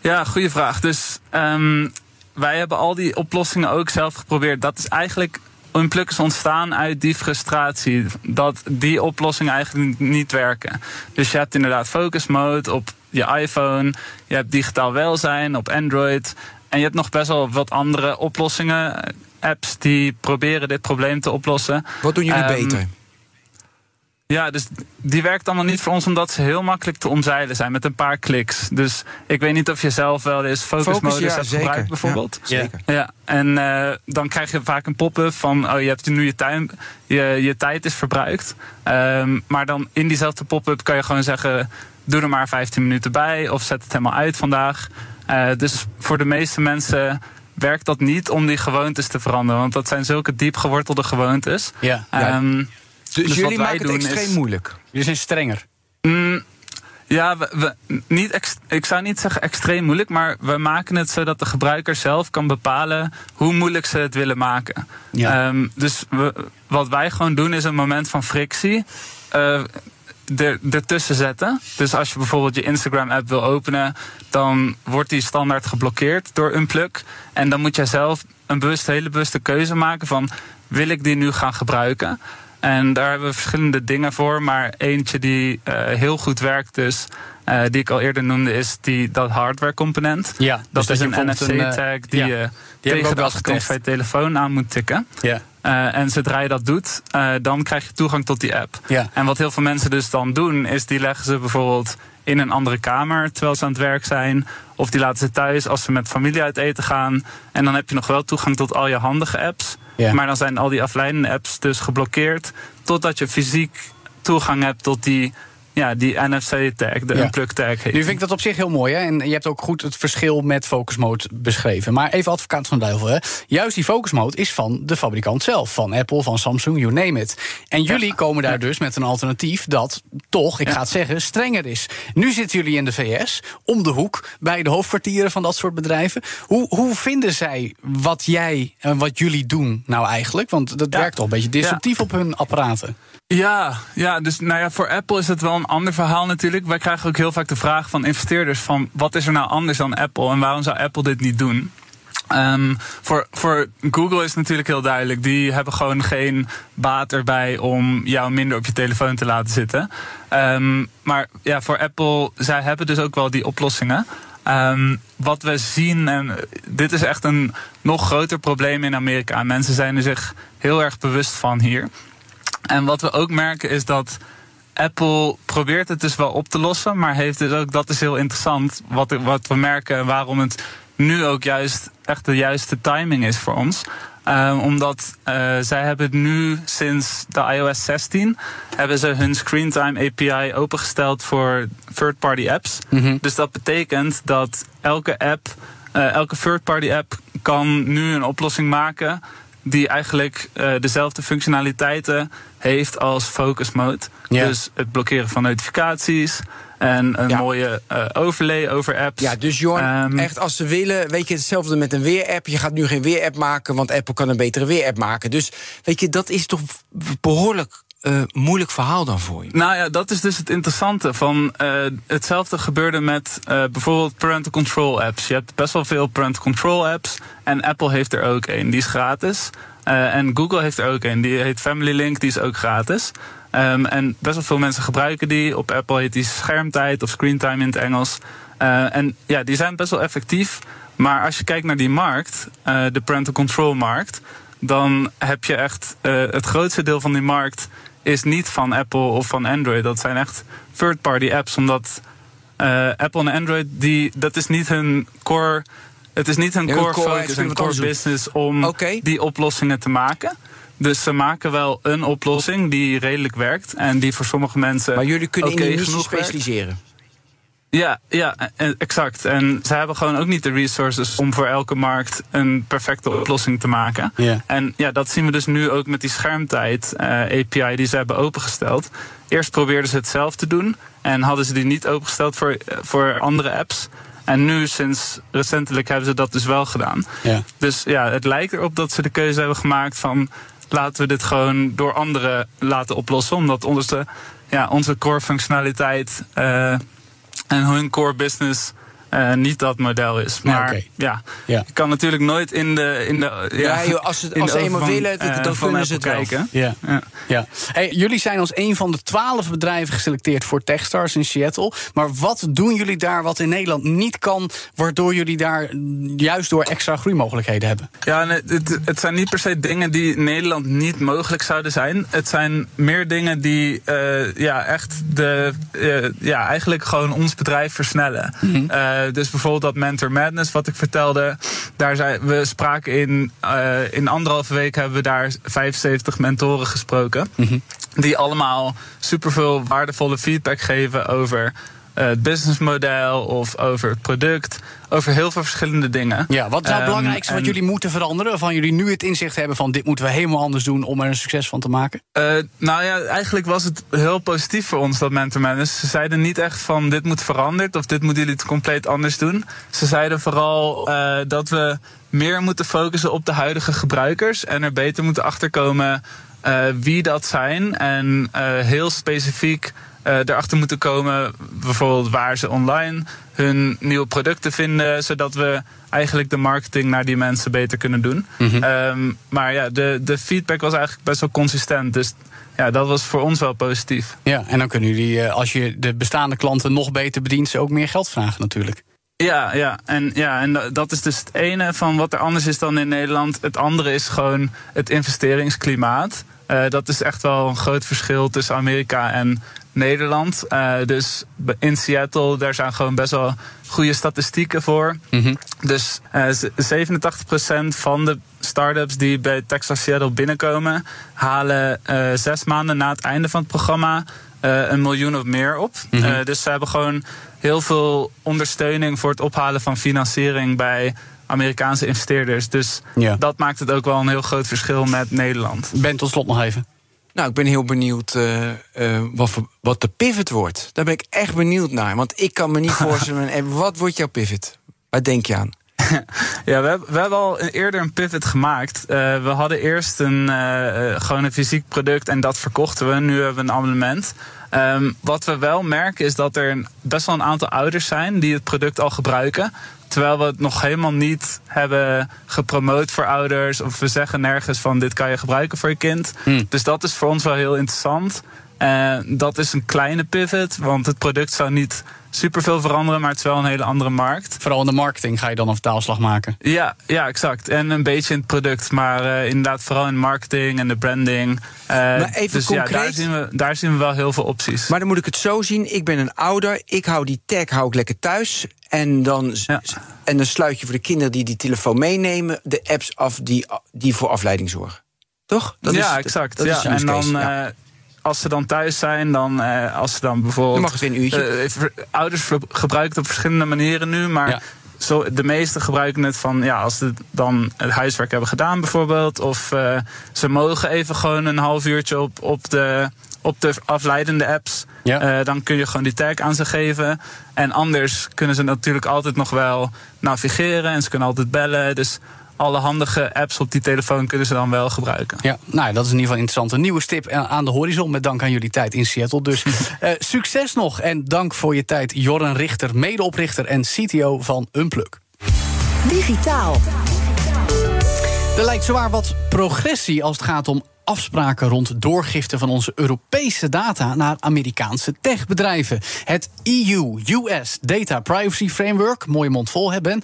ja goede vraag. Dus um, wij hebben al die oplossingen ook zelf geprobeerd. Dat is eigenlijk een pluk is ontstaan uit die frustratie. Dat die oplossingen eigenlijk niet werken. Dus je hebt inderdaad focus mode op je iPhone. Je hebt digitaal welzijn op Android. En je hebt nog best wel wat andere oplossingen. Apps die proberen dit probleem te oplossen. Wat doen jullie um, beter? Ja, dus die werkt allemaal niet voor ons omdat ze heel makkelijk te omzeilen zijn met een paar kliks. Dus ik weet niet of je zelf wel eens focusmodus ja, hebt zeker. gebruikt bijvoorbeeld. Ja, zeker. Ja, en uh, dan krijg je vaak een pop-up van oh je hebt nu je, tuin, je, je tijd is verbruikt. Um, maar dan in diezelfde pop-up kan je gewoon zeggen doe er maar 15 minuten bij of zet het helemaal uit vandaag. Uh, dus voor de meeste mensen werkt dat niet om die gewoontes te veranderen. Want dat zijn zulke diep gewortelde gewoontes. Ja. Um, dus, dus jullie maken het extreem is, moeilijk. Jullie zijn strenger. Mm, ja, we, we, niet ex, ik zou niet zeggen extreem moeilijk, maar we maken het zodat de gebruiker zelf kan bepalen hoe moeilijk ze het willen maken. Ja. Um, dus we, wat wij gewoon doen is een moment van frictie. Uh, er, ertussen zetten. Dus als je bijvoorbeeld je Instagram-app wil openen, dan wordt die standaard geblokkeerd door Unplug. En dan moet jij zelf een bewust, hele bewuste keuze maken van wil ik die nu gaan gebruiken? En daar hebben we verschillende dingen voor. Maar eentje die uh, heel goed werkt, dus uh, die ik al eerder noemde, is die, dat hardware component. Ja, dat dus is dat een NFC-tag die ja, je die tegen de achterkant van je telefoon aan moet tikken. Ja. Uh, en zodra je dat doet, dan krijg je toegang tot die app. Ja. En wat heel veel mensen dus dan doen, is die leggen ze bijvoorbeeld in een andere kamer terwijl ze aan het werk zijn. Of die laten ze thuis als ze met familie uit eten gaan. En dan heb je nog wel toegang tot al je handige apps. Maar dan zijn al die afleidende apps dus geblokkeerd. Totdat je fysiek toegang hebt tot die ja, die NFC-tag, de Ja. unplug-tag. heet Nu vind ik dat op zich heel mooi. Hè? En je hebt ook goed het verschil met focus mode beschreven. Maar even advocaat van de duivel. Hè? Juist die focus mode is van de fabrikant zelf. Van Apple, van Samsung, you name it. En jullie komen daar dus met een alternatief dat toch, ik ga het zeggen, strenger is. Nu zitten jullie in de VS, om de hoek, bij de hoofdkwartieren van dat soort bedrijven. Hoe, hoe vinden zij wat jij en wat jullie doen nou eigenlijk? Want dat werkt toch een beetje disruptief op hun apparaten. Ja, ja, dus nou ja, voor Apple is het wel een ander verhaal natuurlijk. Wij krijgen ook heel vaak de vraag van investeerders van wat is er nou anders dan Apple en waarom zou Apple dit niet doen? Ehm, voor, voor Google is natuurlijk heel duidelijk. Die hebben gewoon geen baat erbij om jou minder op je telefoon te laten zitten. Ehm, maar ja, voor Apple, zij hebben dus ook wel die oplossingen. Ehm, wat we zien, en dit is echt een nog groter probleem in Amerika. Mensen zijn er zich heel erg bewust van hier. En wat we ook merken is dat Apple probeert het dus wel op te lossen, maar heeft dus ook, dat is heel interessant, wat, wat we merken en waarom het nu ook juist echt de juiste timing is voor ons. Uh, omdat uh, zij hebben nu sinds de iOS 16 hebben ze hun Screentime API opengesteld voor third-party apps. Mhm. Dus dat betekent dat elke app, uh, elke third-party app kan nu een oplossing maken die eigenlijk uh, dezelfde functionaliteiten heeft als focus mode. Ja. Dus het blokkeren van notificaties en een Ja. mooie uh, overlay over apps. Ja, dus Jorn, Ehm, echt als ze willen, weet je, hetzelfde met een weerapp. Je gaat nu geen weerapp maken, want Apple kan een betere weerapp maken. Dus weet je, dat is toch behoorlijk uh, moeilijk verhaal dan voor je. Nou ja, dat is dus het interessante. Van, uh, hetzelfde gebeurde met uh, bijvoorbeeld parental control apps. Je hebt best wel veel parental control apps. En Apple heeft er ook een, die is gratis. Uh, en Google heeft er ook een, die heet Family Link, die is ook gratis. Um, en best wel veel mensen gebruiken die. Op Apple heet die schermtijd of screentime in het Engels. Uh, en ja, die zijn best wel effectief. Maar als je kijkt naar die markt, uh, de parental control markt, dan heb je echt het grootste deel van die markt is niet van Apple of van Android. Dat zijn echt third-party apps, omdat Apple en Android, die, dat is niet hun core. Het is niet hun Ja, core, core, focus ik en wat core business om die oplossingen te maken. Dus ze maken wel een oplossing die redelijk werkt en die voor sommige mensen. Maar jullie kunnen oké in die niche genoeg werkt. specialiseren. Ja, ja, eh, exact. En ze hebben gewoon ook niet de resources om voor elke markt een perfecte oplossing te maken. Ja. En ja, dat zien we dus nu ook met die schermtijd eh, API die ze hebben opengesteld. Eerst probeerden ze het zelf te doen en hadden ze die niet opengesteld voor, eh, voor andere apps. En nu, sinds recentelijk, hebben ze dat dus wel gedaan. Ja. Dus ja, het lijkt erop dat ze de keuze hebben gemaakt van laten we dit gewoon door anderen laten oplossen. Omdat onze, ja, onze core functionaliteit uh, en hun core business uh, niet dat model is. Maar ja, ja, je kan natuurlijk nooit in de. In de ja, ja als ze, als ze eenmaal willen, uh, dan kunnen ze het kijken. Ja. ja. Ja. Hey, jullie zijn als een van de twaalf bedrijven geselecteerd voor Techstars in Seattle. Maar wat doen jullie daar wat in Nederland niet kan, waardoor jullie daar juist door extra groeimogelijkheden hebben? Ja, het, het, zijn niet per se dingen die in Nederland niet mogelijk zouden zijn. Het zijn meer dingen die uh, ja, echt de, ja, eigenlijk gewoon ons bedrijf versnellen. Mm uh, dus bijvoorbeeld dat Mentor Madness, wat ik vertelde. Daar zijn, we spraken in, uh, in anderhalve week hebben we daar 75 mentoren gesproken. Mm -hmm. Die allemaal superveel waardevolle feedback geven over het businessmodel of over het product. Over heel veel verschillende dingen. Ja, wat is nou het um, belangrijkste wat jullie moeten veranderen? Waarvan jullie nu het inzicht hebben van dit moeten we helemaal anders doen om er een succes van te maken? Uh, nou ja, eigenlijk was het heel positief voor ons dat Mentor Managers. Ze zeiden niet echt van dit moet veranderd of dit moeten jullie het compleet anders doen. Ze zeiden vooral uh, dat we meer moeten focussen op de huidige gebruikers en er beter moeten achterkomen uh, wie dat zijn. En heel specifiek erachter moeten komen, bijvoorbeeld waar ze online hun nieuwe producten vinden, zodat we eigenlijk de marketing naar die mensen beter kunnen doen. Mm -hmm. um, maar ja, de, de feedback was eigenlijk best wel consistent. Dus ja, dat was voor ons wel positief. Ja, en dan kunnen jullie, eh, als je de bestaande klanten nog beter bedient, ze ook meer geld vragen natuurlijk. Ja, ja. En, ja, en dat is dus het ene van wat er anders is dan in Nederland. Het andere is gewoon het investeringsklimaat. Uh, dat is echt wel een groot verschil tussen Amerika en Nederland. Uh, dus in Seattle, daar zijn gewoon best wel goede statistieken voor. Mm -hmm. Dus uh, 87% van de start-ups die bij Texas Seattle binnenkomen, halen uh, zes maanden na het einde van het programma een miljoen of meer op. Mm -hmm. dus ze hebben gewoon heel veel ondersteuning voor het ophalen van financiering bij Amerikaanse investeerders. Dus ja. dat maakt het ook wel een heel groot verschil met Nederland. Ben tot slot nog even. Nou, ik ben heel benieuwd uh, uh, wat, wat de pivot wordt. Daar ben ik echt benieuwd naar. Want ik kan me niet voorstellen. wat wordt jouw pivot? Waar denk je aan? Ja, we, hebben, we hebben al eerder een pivot gemaakt. Uh, we hadden eerst een, gewoon een fysiek product en dat verkochten we. Nu hebben we een abonnement. Um, wat we wel merken is dat er best wel een aantal ouders zijn die het product al gebruiken. Terwijl we het nog helemaal niet hebben gepromoot voor ouders. Of we zeggen nergens van dit kan je gebruiken voor je kind. Hmm. Dus dat is voor ons wel heel interessant. Uh, dat is een kleine pivot, want het product zou niet superveel veranderen, maar het is wel een hele andere markt. Vooral in de marketing ga je dan een vertaalslag maken. Ja, ja exact. En een beetje in het product, maar uh, inderdaad vooral in marketing en de branding. Uh, maar even dus concreet. Ja, daar, zien we, daar zien we wel heel veel opties. Maar dan moet ik het zo zien: ik ben een ouder, ik hou die tag hou ik lekker thuis. En dan, ja. en dan sluit je voor de kinderen die die telefoon meenemen de apps af die, die voor afleiding zorgen. Toch? Dat ja, is, exact. Dat ja. Is en dan. Ja. Als ze dan thuis zijn, dan uh, als ze dan bijvoorbeeld. Dan mag het een uurtje. Uh, ouders gebruiken het op verschillende manieren nu, maar ja. zo, de meeste gebruiken het van ja, als ze dan het huiswerk hebben gedaan, bijvoorbeeld. Of uh, ze mogen even gewoon een half uurtje op, op, de, op de afleidende apps. Ja. dan kun je gewoon die tag aan ze geven. En anders kunnen ze natuurlijk altijd nog wel navigeren en ze kunnen altijd bellen. Dus alle handige apps op die telefoon kunnen ze dan wel gebruiken. Ja, nou, dat is in ieder geval een interessante nieuwe stip aan de horizon. Met dank aan jullie tijd in Seattle. Dus uh, succes nog en dank voor je tijd, Jorren Richter, medeoprichter en CTO van Unplug. Digitaal. Er lijkt zwaar wat progressie als het gaat om afspraken rond doorgifte van onze Europese data naar Amerikaanse techbedrijven. Het EU-US Data Privacy Framework, mooie mond vol hebben,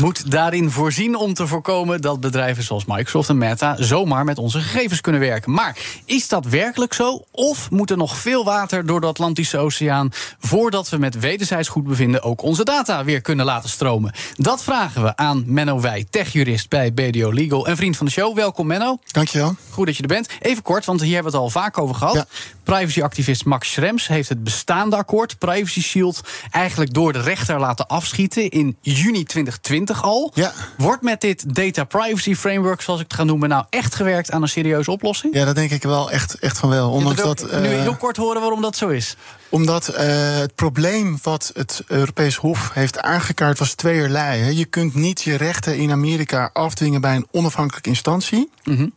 moet daarin voorzien om te voorkomen dat bedrijven zoals Microsoft en Meta zomaar met onze gegevens kunnen werken. Maar is dat werkelijk zo? Of moet er nog veel water door de Atlantische Oceaan voordat we met wederzijds goed bevinden ook onze data weer kunnen laten stromen? Dat vragen we aan Menno Wij, techjurist bij BDO Legal en vriend van de show. Welkom Menno. Dankjewel. Goed dat je er bent. Even kort, want hier hebben we het al vaak over gehad. Ja. Privacyactivist Max Schrems heeft het bestaande akkoord Privacy Shield eigenlijk door de rechter laten afschieten in juni 2020 al. Ja. Wordt met dit Data Privacy Framework, zoals ik het ga noemen, nou echt gewerkt aan een serieuze oplossing? Ja, dat denk ik wel echt, echt van wel. Ondanks dat, uh, nu heel kort horen waarom dat zo is omdat uh, het probleem wat het Europees Hof heeft aangekaart was tweeërlei. Hè. Je kunt niet je rechten in Amerika afdwingen bij een onafhankelijke instantie. Mm -hmm.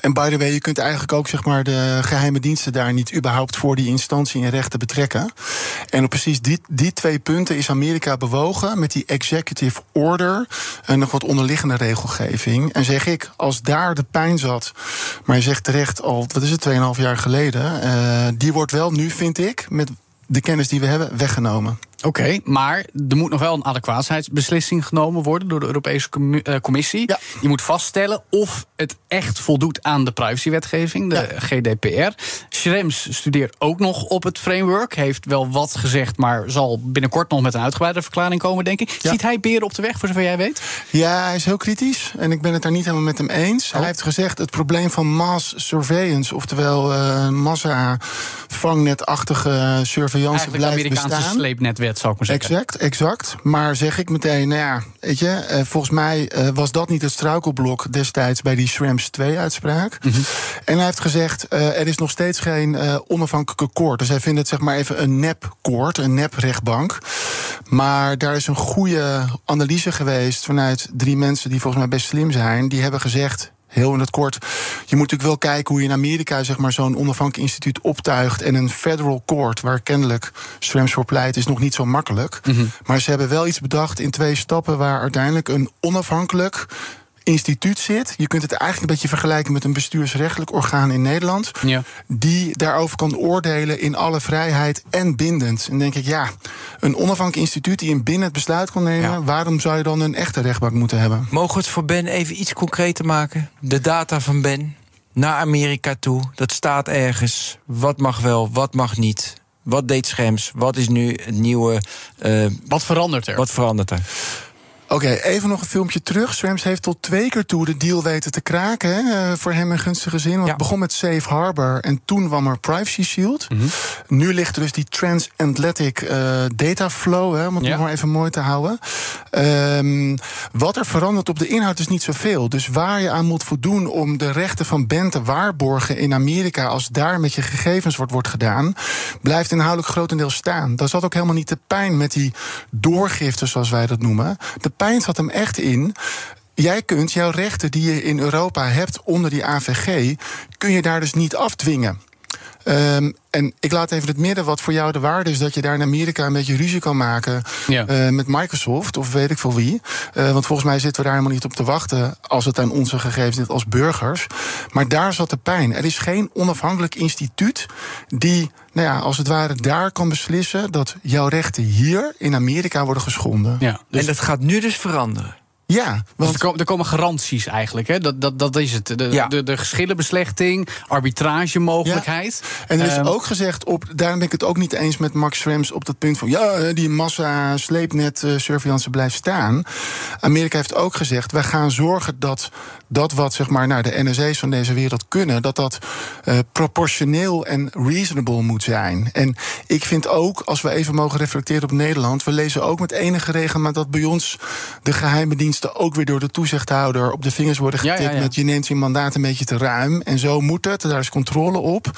En by the way, je kunt eigenlijk ook zeg maar, de geheime diensten daar niet überhaupt voor die instantie in rechten betrekken. En op precies die, die twee punten is Amerika bewogen met die executive order en nog wat onderliggende regelgeving. En zeg ik, als daar de pijn zat, maar je zegt terecht al, wat is het, 2,5 jaar geleden, uh, die wordt wel nu, vind ik, met de kennis die we hebben, weggenomen. Oké, maar er moet nog wel een adequaatheidsbeslissing genomen worden door de Europese eh, Commissie. Ja. Je moet vaststellen of het echt voldoet aan de privacywetgeving, de GDPR. Schrems studeert ook nog op het framework. Heeft wel wat gezegd, maar zal binnenkort nog met een uitgebreide verklaring komen, denk ik. Ziet hij beren op de weg, voor zover jij weet? Ja, hij is heel kritisch. En ik ben het daar niet helemaal met hem eens. Hij oh. heeft gezegd: het probleem van mass surveillance, oftewel uh, massa-vangnetachtige surveillance, blijft Amerikaanse bestaan. sleepnetwet zou ik maar zeggen. Exact, exact. Maar zeg ik meteen, nou ja, weet je, uh, volgens mij uh, was dat niet het struikelblok destijds bij die Schrems 2-uitspraak. Mm -hmm. En hij heeft gezegd, uh, er is nog steeds geen onafhankelijke koord. Dus hij vindt het zeg maar even een nep-koord, een nep-rechtbank. Maar daar is een goede analyse geweest vanuit drie mensen die volgens mij best slim zijn. Die hebben gezegd, heel in het kort. Je moet natuurlijk wel kijken hoe je in Amerika zeg maar, zo'n onafhankelijk instituut optuigt. En een federal court, waar kennelijk Schrems voor pleit, is nog niet zo makkelijk. Mm -hmm. Maar ze hebben wel iets bedacht in twee stappen waar uiteindelijk een onafhankelijk instituut zit. Je kunt het eigenlijk een beetje vergelijken met een bestuursrechtelijk orgaan in Nederland. Ja. Die daarover kan oordelen in alle vrijheid en bindend. En denk ik, ja, een onafhankelijk instituut die een binnen het besluit kan nemen. Ja. Waarom zou je dan een echte rechtbank moeten hebben? Mogen we het voor Ben even iets concreter maken? De data van Ben naar Amerika toe. Dat staat ergens. Wat mag wel, wat mag niet? Wat deed Schems? Wat is nu het nieuwe. Uh, wat verandert er? Wat verandert er? Oké, okay, even nog een filmpje terug. Swams heeft tot twee keer toe de deal weten te kraken. Hè, uh, voor hem een gunstige zin. Want ja. het begon met Safe Harbor en toen kwam er Privacy Shield. Mm -hmm. Nu ligt er dus die Transatlantic uh, Data Flow, hè, om het ja. nog maar even mooi te houden. Um, wat er verandert op de inhoud is niet zoveel. Dus waar je aan moet voldoen om de rechten van Ben te waarborgen in Amerika, als daar met je gegevens wordt, wordt gedaan, blijft inhoudelijk grotendeels staan. Daar zat ook helemaal niet de pijn met die doorgifte, zoals wij dat noemen. De pijn zat hem echt in. Jij kunt jouw rechten die je in Europa hebt onder die AVG, kun je daar dus niet afdwingen. Um, en ik laat even het midden wat voor jou de waarde is dat je daar in Amerika een beetje ruzie kan maken ja. uh, met Microsoft of weet ik veel wie. Uh, want volgens mij zitten we daar helemaal niet op te wachten als het aan onze gegevens zit als burgers. Maar daar zat de pijn. Er is geen onafhankelijk instituut die, nou ja, als het ware daar kan beslissen dat jouw rechten hier in Amerika worden geschonden. Ja, dus en dat gaat nu dus veranderen. Ja, want want er, komen, er komen garanties eigenlijk. Hè? Dat, dat, dat is het. De, Ja. de, de geschillenbeslechting, arbitragemogelijkheid. En er is Ehm, ook gezegd, op, daarom ben ik het ook niet eens met Max Schrems op dat punt van ja, die massa sleepnet eh, surveillance blijft staan. Amerika heeft ook gezegd, wij gaan zorgen dat dat wat zeg maar naar de NSA's van deze wereld kunnen, dat dat eh, proportioneel en reasonable moet zijn. En ik vind ook, als we even mogen reflecteren op Nederland, we lezen ook met enige regelmaat dat bij ons de geheime diensten ook weer door de toezichthouder op de vingers worden getikt ja, ja. met je neemt je mandaat een beetje te ruim. En zo moet het, daar is controle op.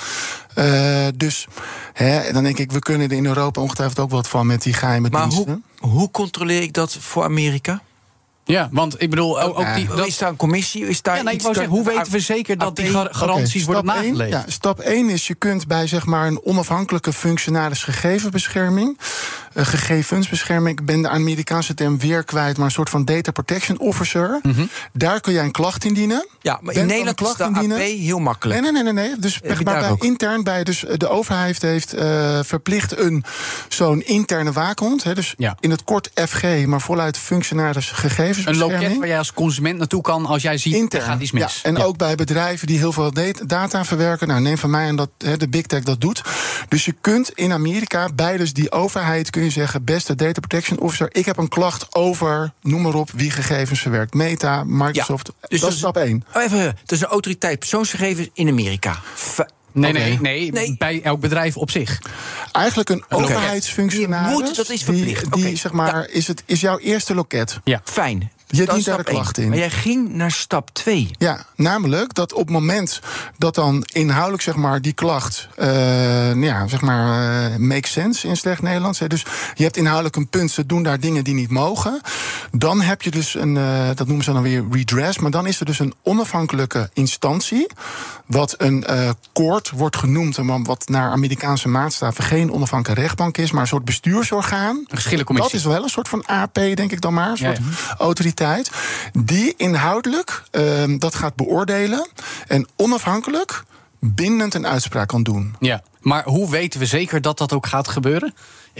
Eh, dus hè, dan denk ik, we kunnen er in Europa ongetwijfeld ook wat van met die geheime Maar diensten. hoe, hoe controleer ik dat voor Amerika? Ja, want ik bedoel, ook, ook die, dat, is daar een commissie? Is daar ja, nee, iets zeggen, hoe weten we zeker dat die garanties worden nageleefd? ja, stap 1 is, je kunt bij zeg maar, een onafhankelijke functionaris gegevensbescherming... eh, gegevensbescherming, ik ben de Amerikaanse term weer kwijt... maar een soort van data protection officer. Mhm. Daar kun jij een klacht indienen. Ja, maar in Nederland een is klacht AP indienen. heel makkelijk. Nee, nee, nee, nee. nee. Dus bij intern bij, dus de overheid heeft eh, verplicht een zo'n interne waakhond. Hè, dus Ja. in het kort FG, maar voluit functionaris Een gegevensbescherming. loket waar jij als consument naartoe kan als jij ziet, er gaat iets mis. Ja, en ook bij bedrijven die heel veel dat- data verwerken. Nou, neem van mij aan dat hè, de big tech dat doet. Dus je kunt in Amerika bij dus die overheid kun je zeggen... beste data protection officer, ik heb een klacht over... noem maar op, wie gegevens verwerkt. Meta, Microsoft, dus dat dat is stap 1. Oh, even, het is een autoriteit persoonsgegevens in Amerika. Nee, nee, nee, Nee. bij elk bedrijf op zich. Eigenlijk een loket. overheidsfunctionaris... Die moet, dat is verplicht. die, Oké. zeg maar, is, het, is jouw eerste loket. Ja. Fijn. Je dient daar de klacht in. Maar jij ging naar stap 2. Ja, namelijk dat op het moment dat dan inhoudelijk zeg maar, die klacht uh, ja, zeg maar, uh, makes sense in slecht Nederlands. Hè. Dus je hebt inhoudelijk een punt, ze doen daar dingen die niet mogen. Dan heb je dus een, uh, dat noemen ze dan weer redress, maar dan is er dus een onafhankelijke instantie. Wat een koord wordt genoemd, wat naar Amerikaanse maatstaven geen onafhankelijke rechtbank is, maar een soort bestuursorgaan. Een geschillencommissie. Dat is wel een soort van AP, denk ik dan maar. Een soort autoriteit die inhoudelijk uh, dat gaat beoordelen en onafhankelijk bindend een uitspraak kan doen. Ja, maar hoe weten we zeker dat dat ook gaat gebeuren?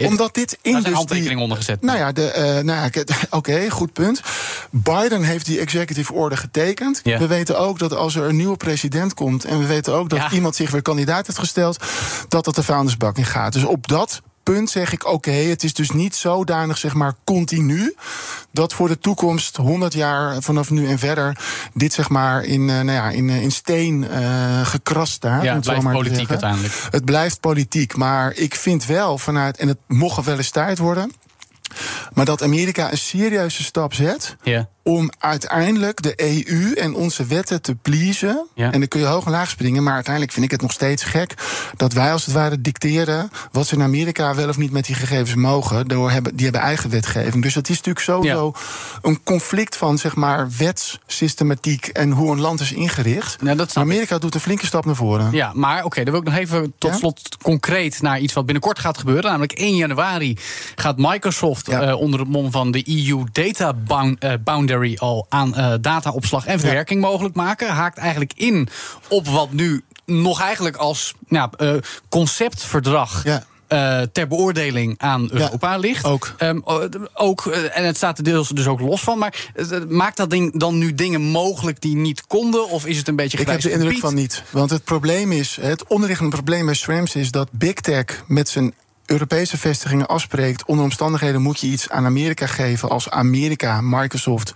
Omdat dit in de handtekening ondergezet. Nou ja, uh, nou ja oké, goed punt. Biden heeft die executive order getekend. Ja. We weten ook dat als er een nieuwe president komt... en we weten ook dat ja. iemand zich weer kandidaat heeft gesteld... dat dat de vuilnisbak in gaat. Dus op dat punt zeg ik: oké, het is dus niet zodanig, zeg maar, continu. dat voor de toekomst, 100 jaar vanaf nu en verder. dit zeg maar in, uh, nou ja, in, uh, in steen uh, gekrast staat. Ja, het blijft politiek uiteindelijk. Het blijft politiek. Maar ik vind wel vanuit. en het mocht wel eens tijd worden. Maar dat Amerika een serieuze stap zet. Ja om uiteindelijk de EU en onze wetten te pleasen. En dan kun je hoog en laag springen, maar uiteindelijk vind ik het nog steeds gek dat wij als het ware dicteren wat ze in Amerika wel of niet met die gegevens mogen. Door hebben, die hebben eigen wetgeving. Dus dat is natuurlijk sowieso een conflict van zeg maar wetssystematiek en hoe een land is ingericht. Nou, dat Amerika doet een flinke stap naar voren. Ja, maar oké, dan wil ik nog even tot slot concreet naar iets wat binnenkort gaat gebeuren. Namelijk 1 januari gaat Microsoft uh, onder het mom van de EU Data uh, Al aan uh, dataopslag en verwerking mogelijk maken. Haakt eigenlijk in op wat nu nog eigenlijk als uh, conceptverdrag. Ja. Uh, ter beoordeling aan Europa ja, ligt. Ook. Um, ook en het staat er deels dus ook los van. Maar maakt dat ding dan nu dingen mogelijk die niet konden? Of is het een beetje Ik heb de indruk van niet. Want het probleem is, het onderliggende probleem bij Schrems is dat Big Tech met zijn Europese vestigingen afspreekt. Onder omstandigheden moet je iets aan Amerika geven. Als Amerika, Microsoft,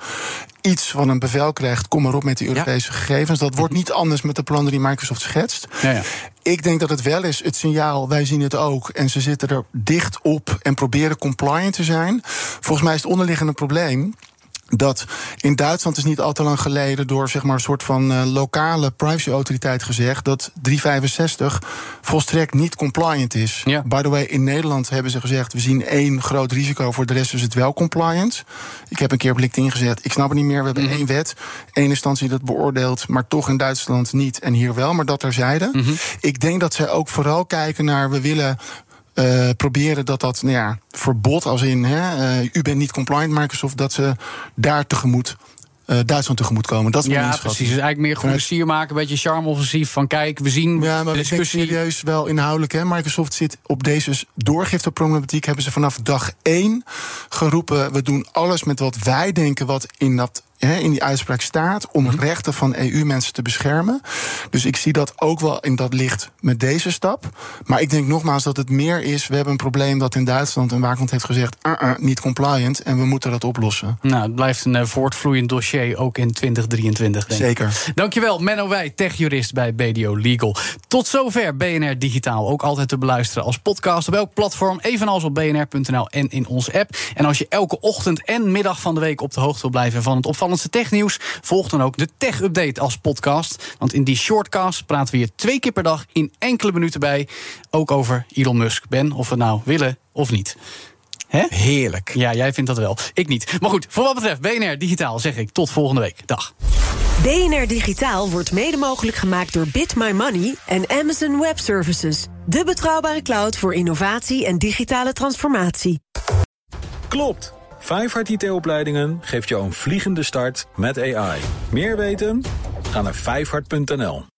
iets van een bevel krijgt, kom maar op met die Europese gegevens. Dat wordt niet anders met de plannen die Microsoft schetst. Ja, ja. Ik denk dat het wel is het signaal, wij zien het ook. En ze zitten er dicht op en proberen compliant te zijn. Volgens mij is het onderliggende probleem dat in Duitsland is niet al te lang geleden door zeg maar, een soort van uh, lokale privacyautoriteit gezegd dat 365 volstrekt niet compliant is. Ja. By the way, in Nederland hebben ze gezegd: we zien één groot risico, voor de rest is het wel compliant. Ik heb een keer op LinkedIn gezet: ik snap het niet meer. We hebben mm één wet, één instantie dat beoordeelt, maar toch in Duitsland niet en hier wel. Maar dat terzijde. Mm Ik denk dat zij ook vooral kijken naar: we willen uh, proberen dat dat nou ja, verbod, als in hè, uh, u bent niet compliant Microsoft, dat ze daar tegemoet uh, Duitsland tegemoet komen. Dat is ja, precies. Dus eigenlijk meer sier maken, een beetje charme-offensief van kijk, we zien. Ja, maar discussie. ik serieus wel inhoudelijk. Hè. Microsoft zit op deze doorgifteproblematiek. Hebben ze vanaf dag één geroepen: we doen alles met wat wij denken, wat in dat in die uitspraak staat om mhm. rechten van EU-mensen te beschermen. Dus ik zie dat ook wel in dat licht met deze stap. Maar ik denk nogmaals dat het meer is. We hebben een probleem dat in Duitsland een waakhond heeft gezegd: uh -uh, niet compliant en we moeten dat oplossen. Nou, het blijft een uh, voortvloeiend dossier ook in 2023. Denk Zeker. Ik. Dankjewel, Menno Wij, techjurist bij BDO Legal. Tot zover BNR Digitaal. Ook altijd te beluisteren als podcast op elk platform, evenals op bnr.nl en in onze app. En als je elke ochtend en middag van de week op de hoogte wil blijven van het opvallende technieuws. Volg dan ook de Tech Update als podcast. Want in die shortcast praten we je twee keer per dag in enkele minuten bij. Ook over Elon Musk. Ben, of we nou willen of niet. Hè? Heerlijk. Ja, jij vindt dat wel. Ik niet. Maar goed, voor wat betreft BNR Digitaal zeg ik tot volgende week. Dag. BNR Digitaal wordt mede mogelijk gemaakt door Bit My Money en Amazon Web Services. De betrouwbare cloud voor innovatie en digitale transformatie. Klopt. Vijfhart IT-opleidingen geeft jou een vliegende start met AI. Meer weten? Ga naar vijfhart.nl.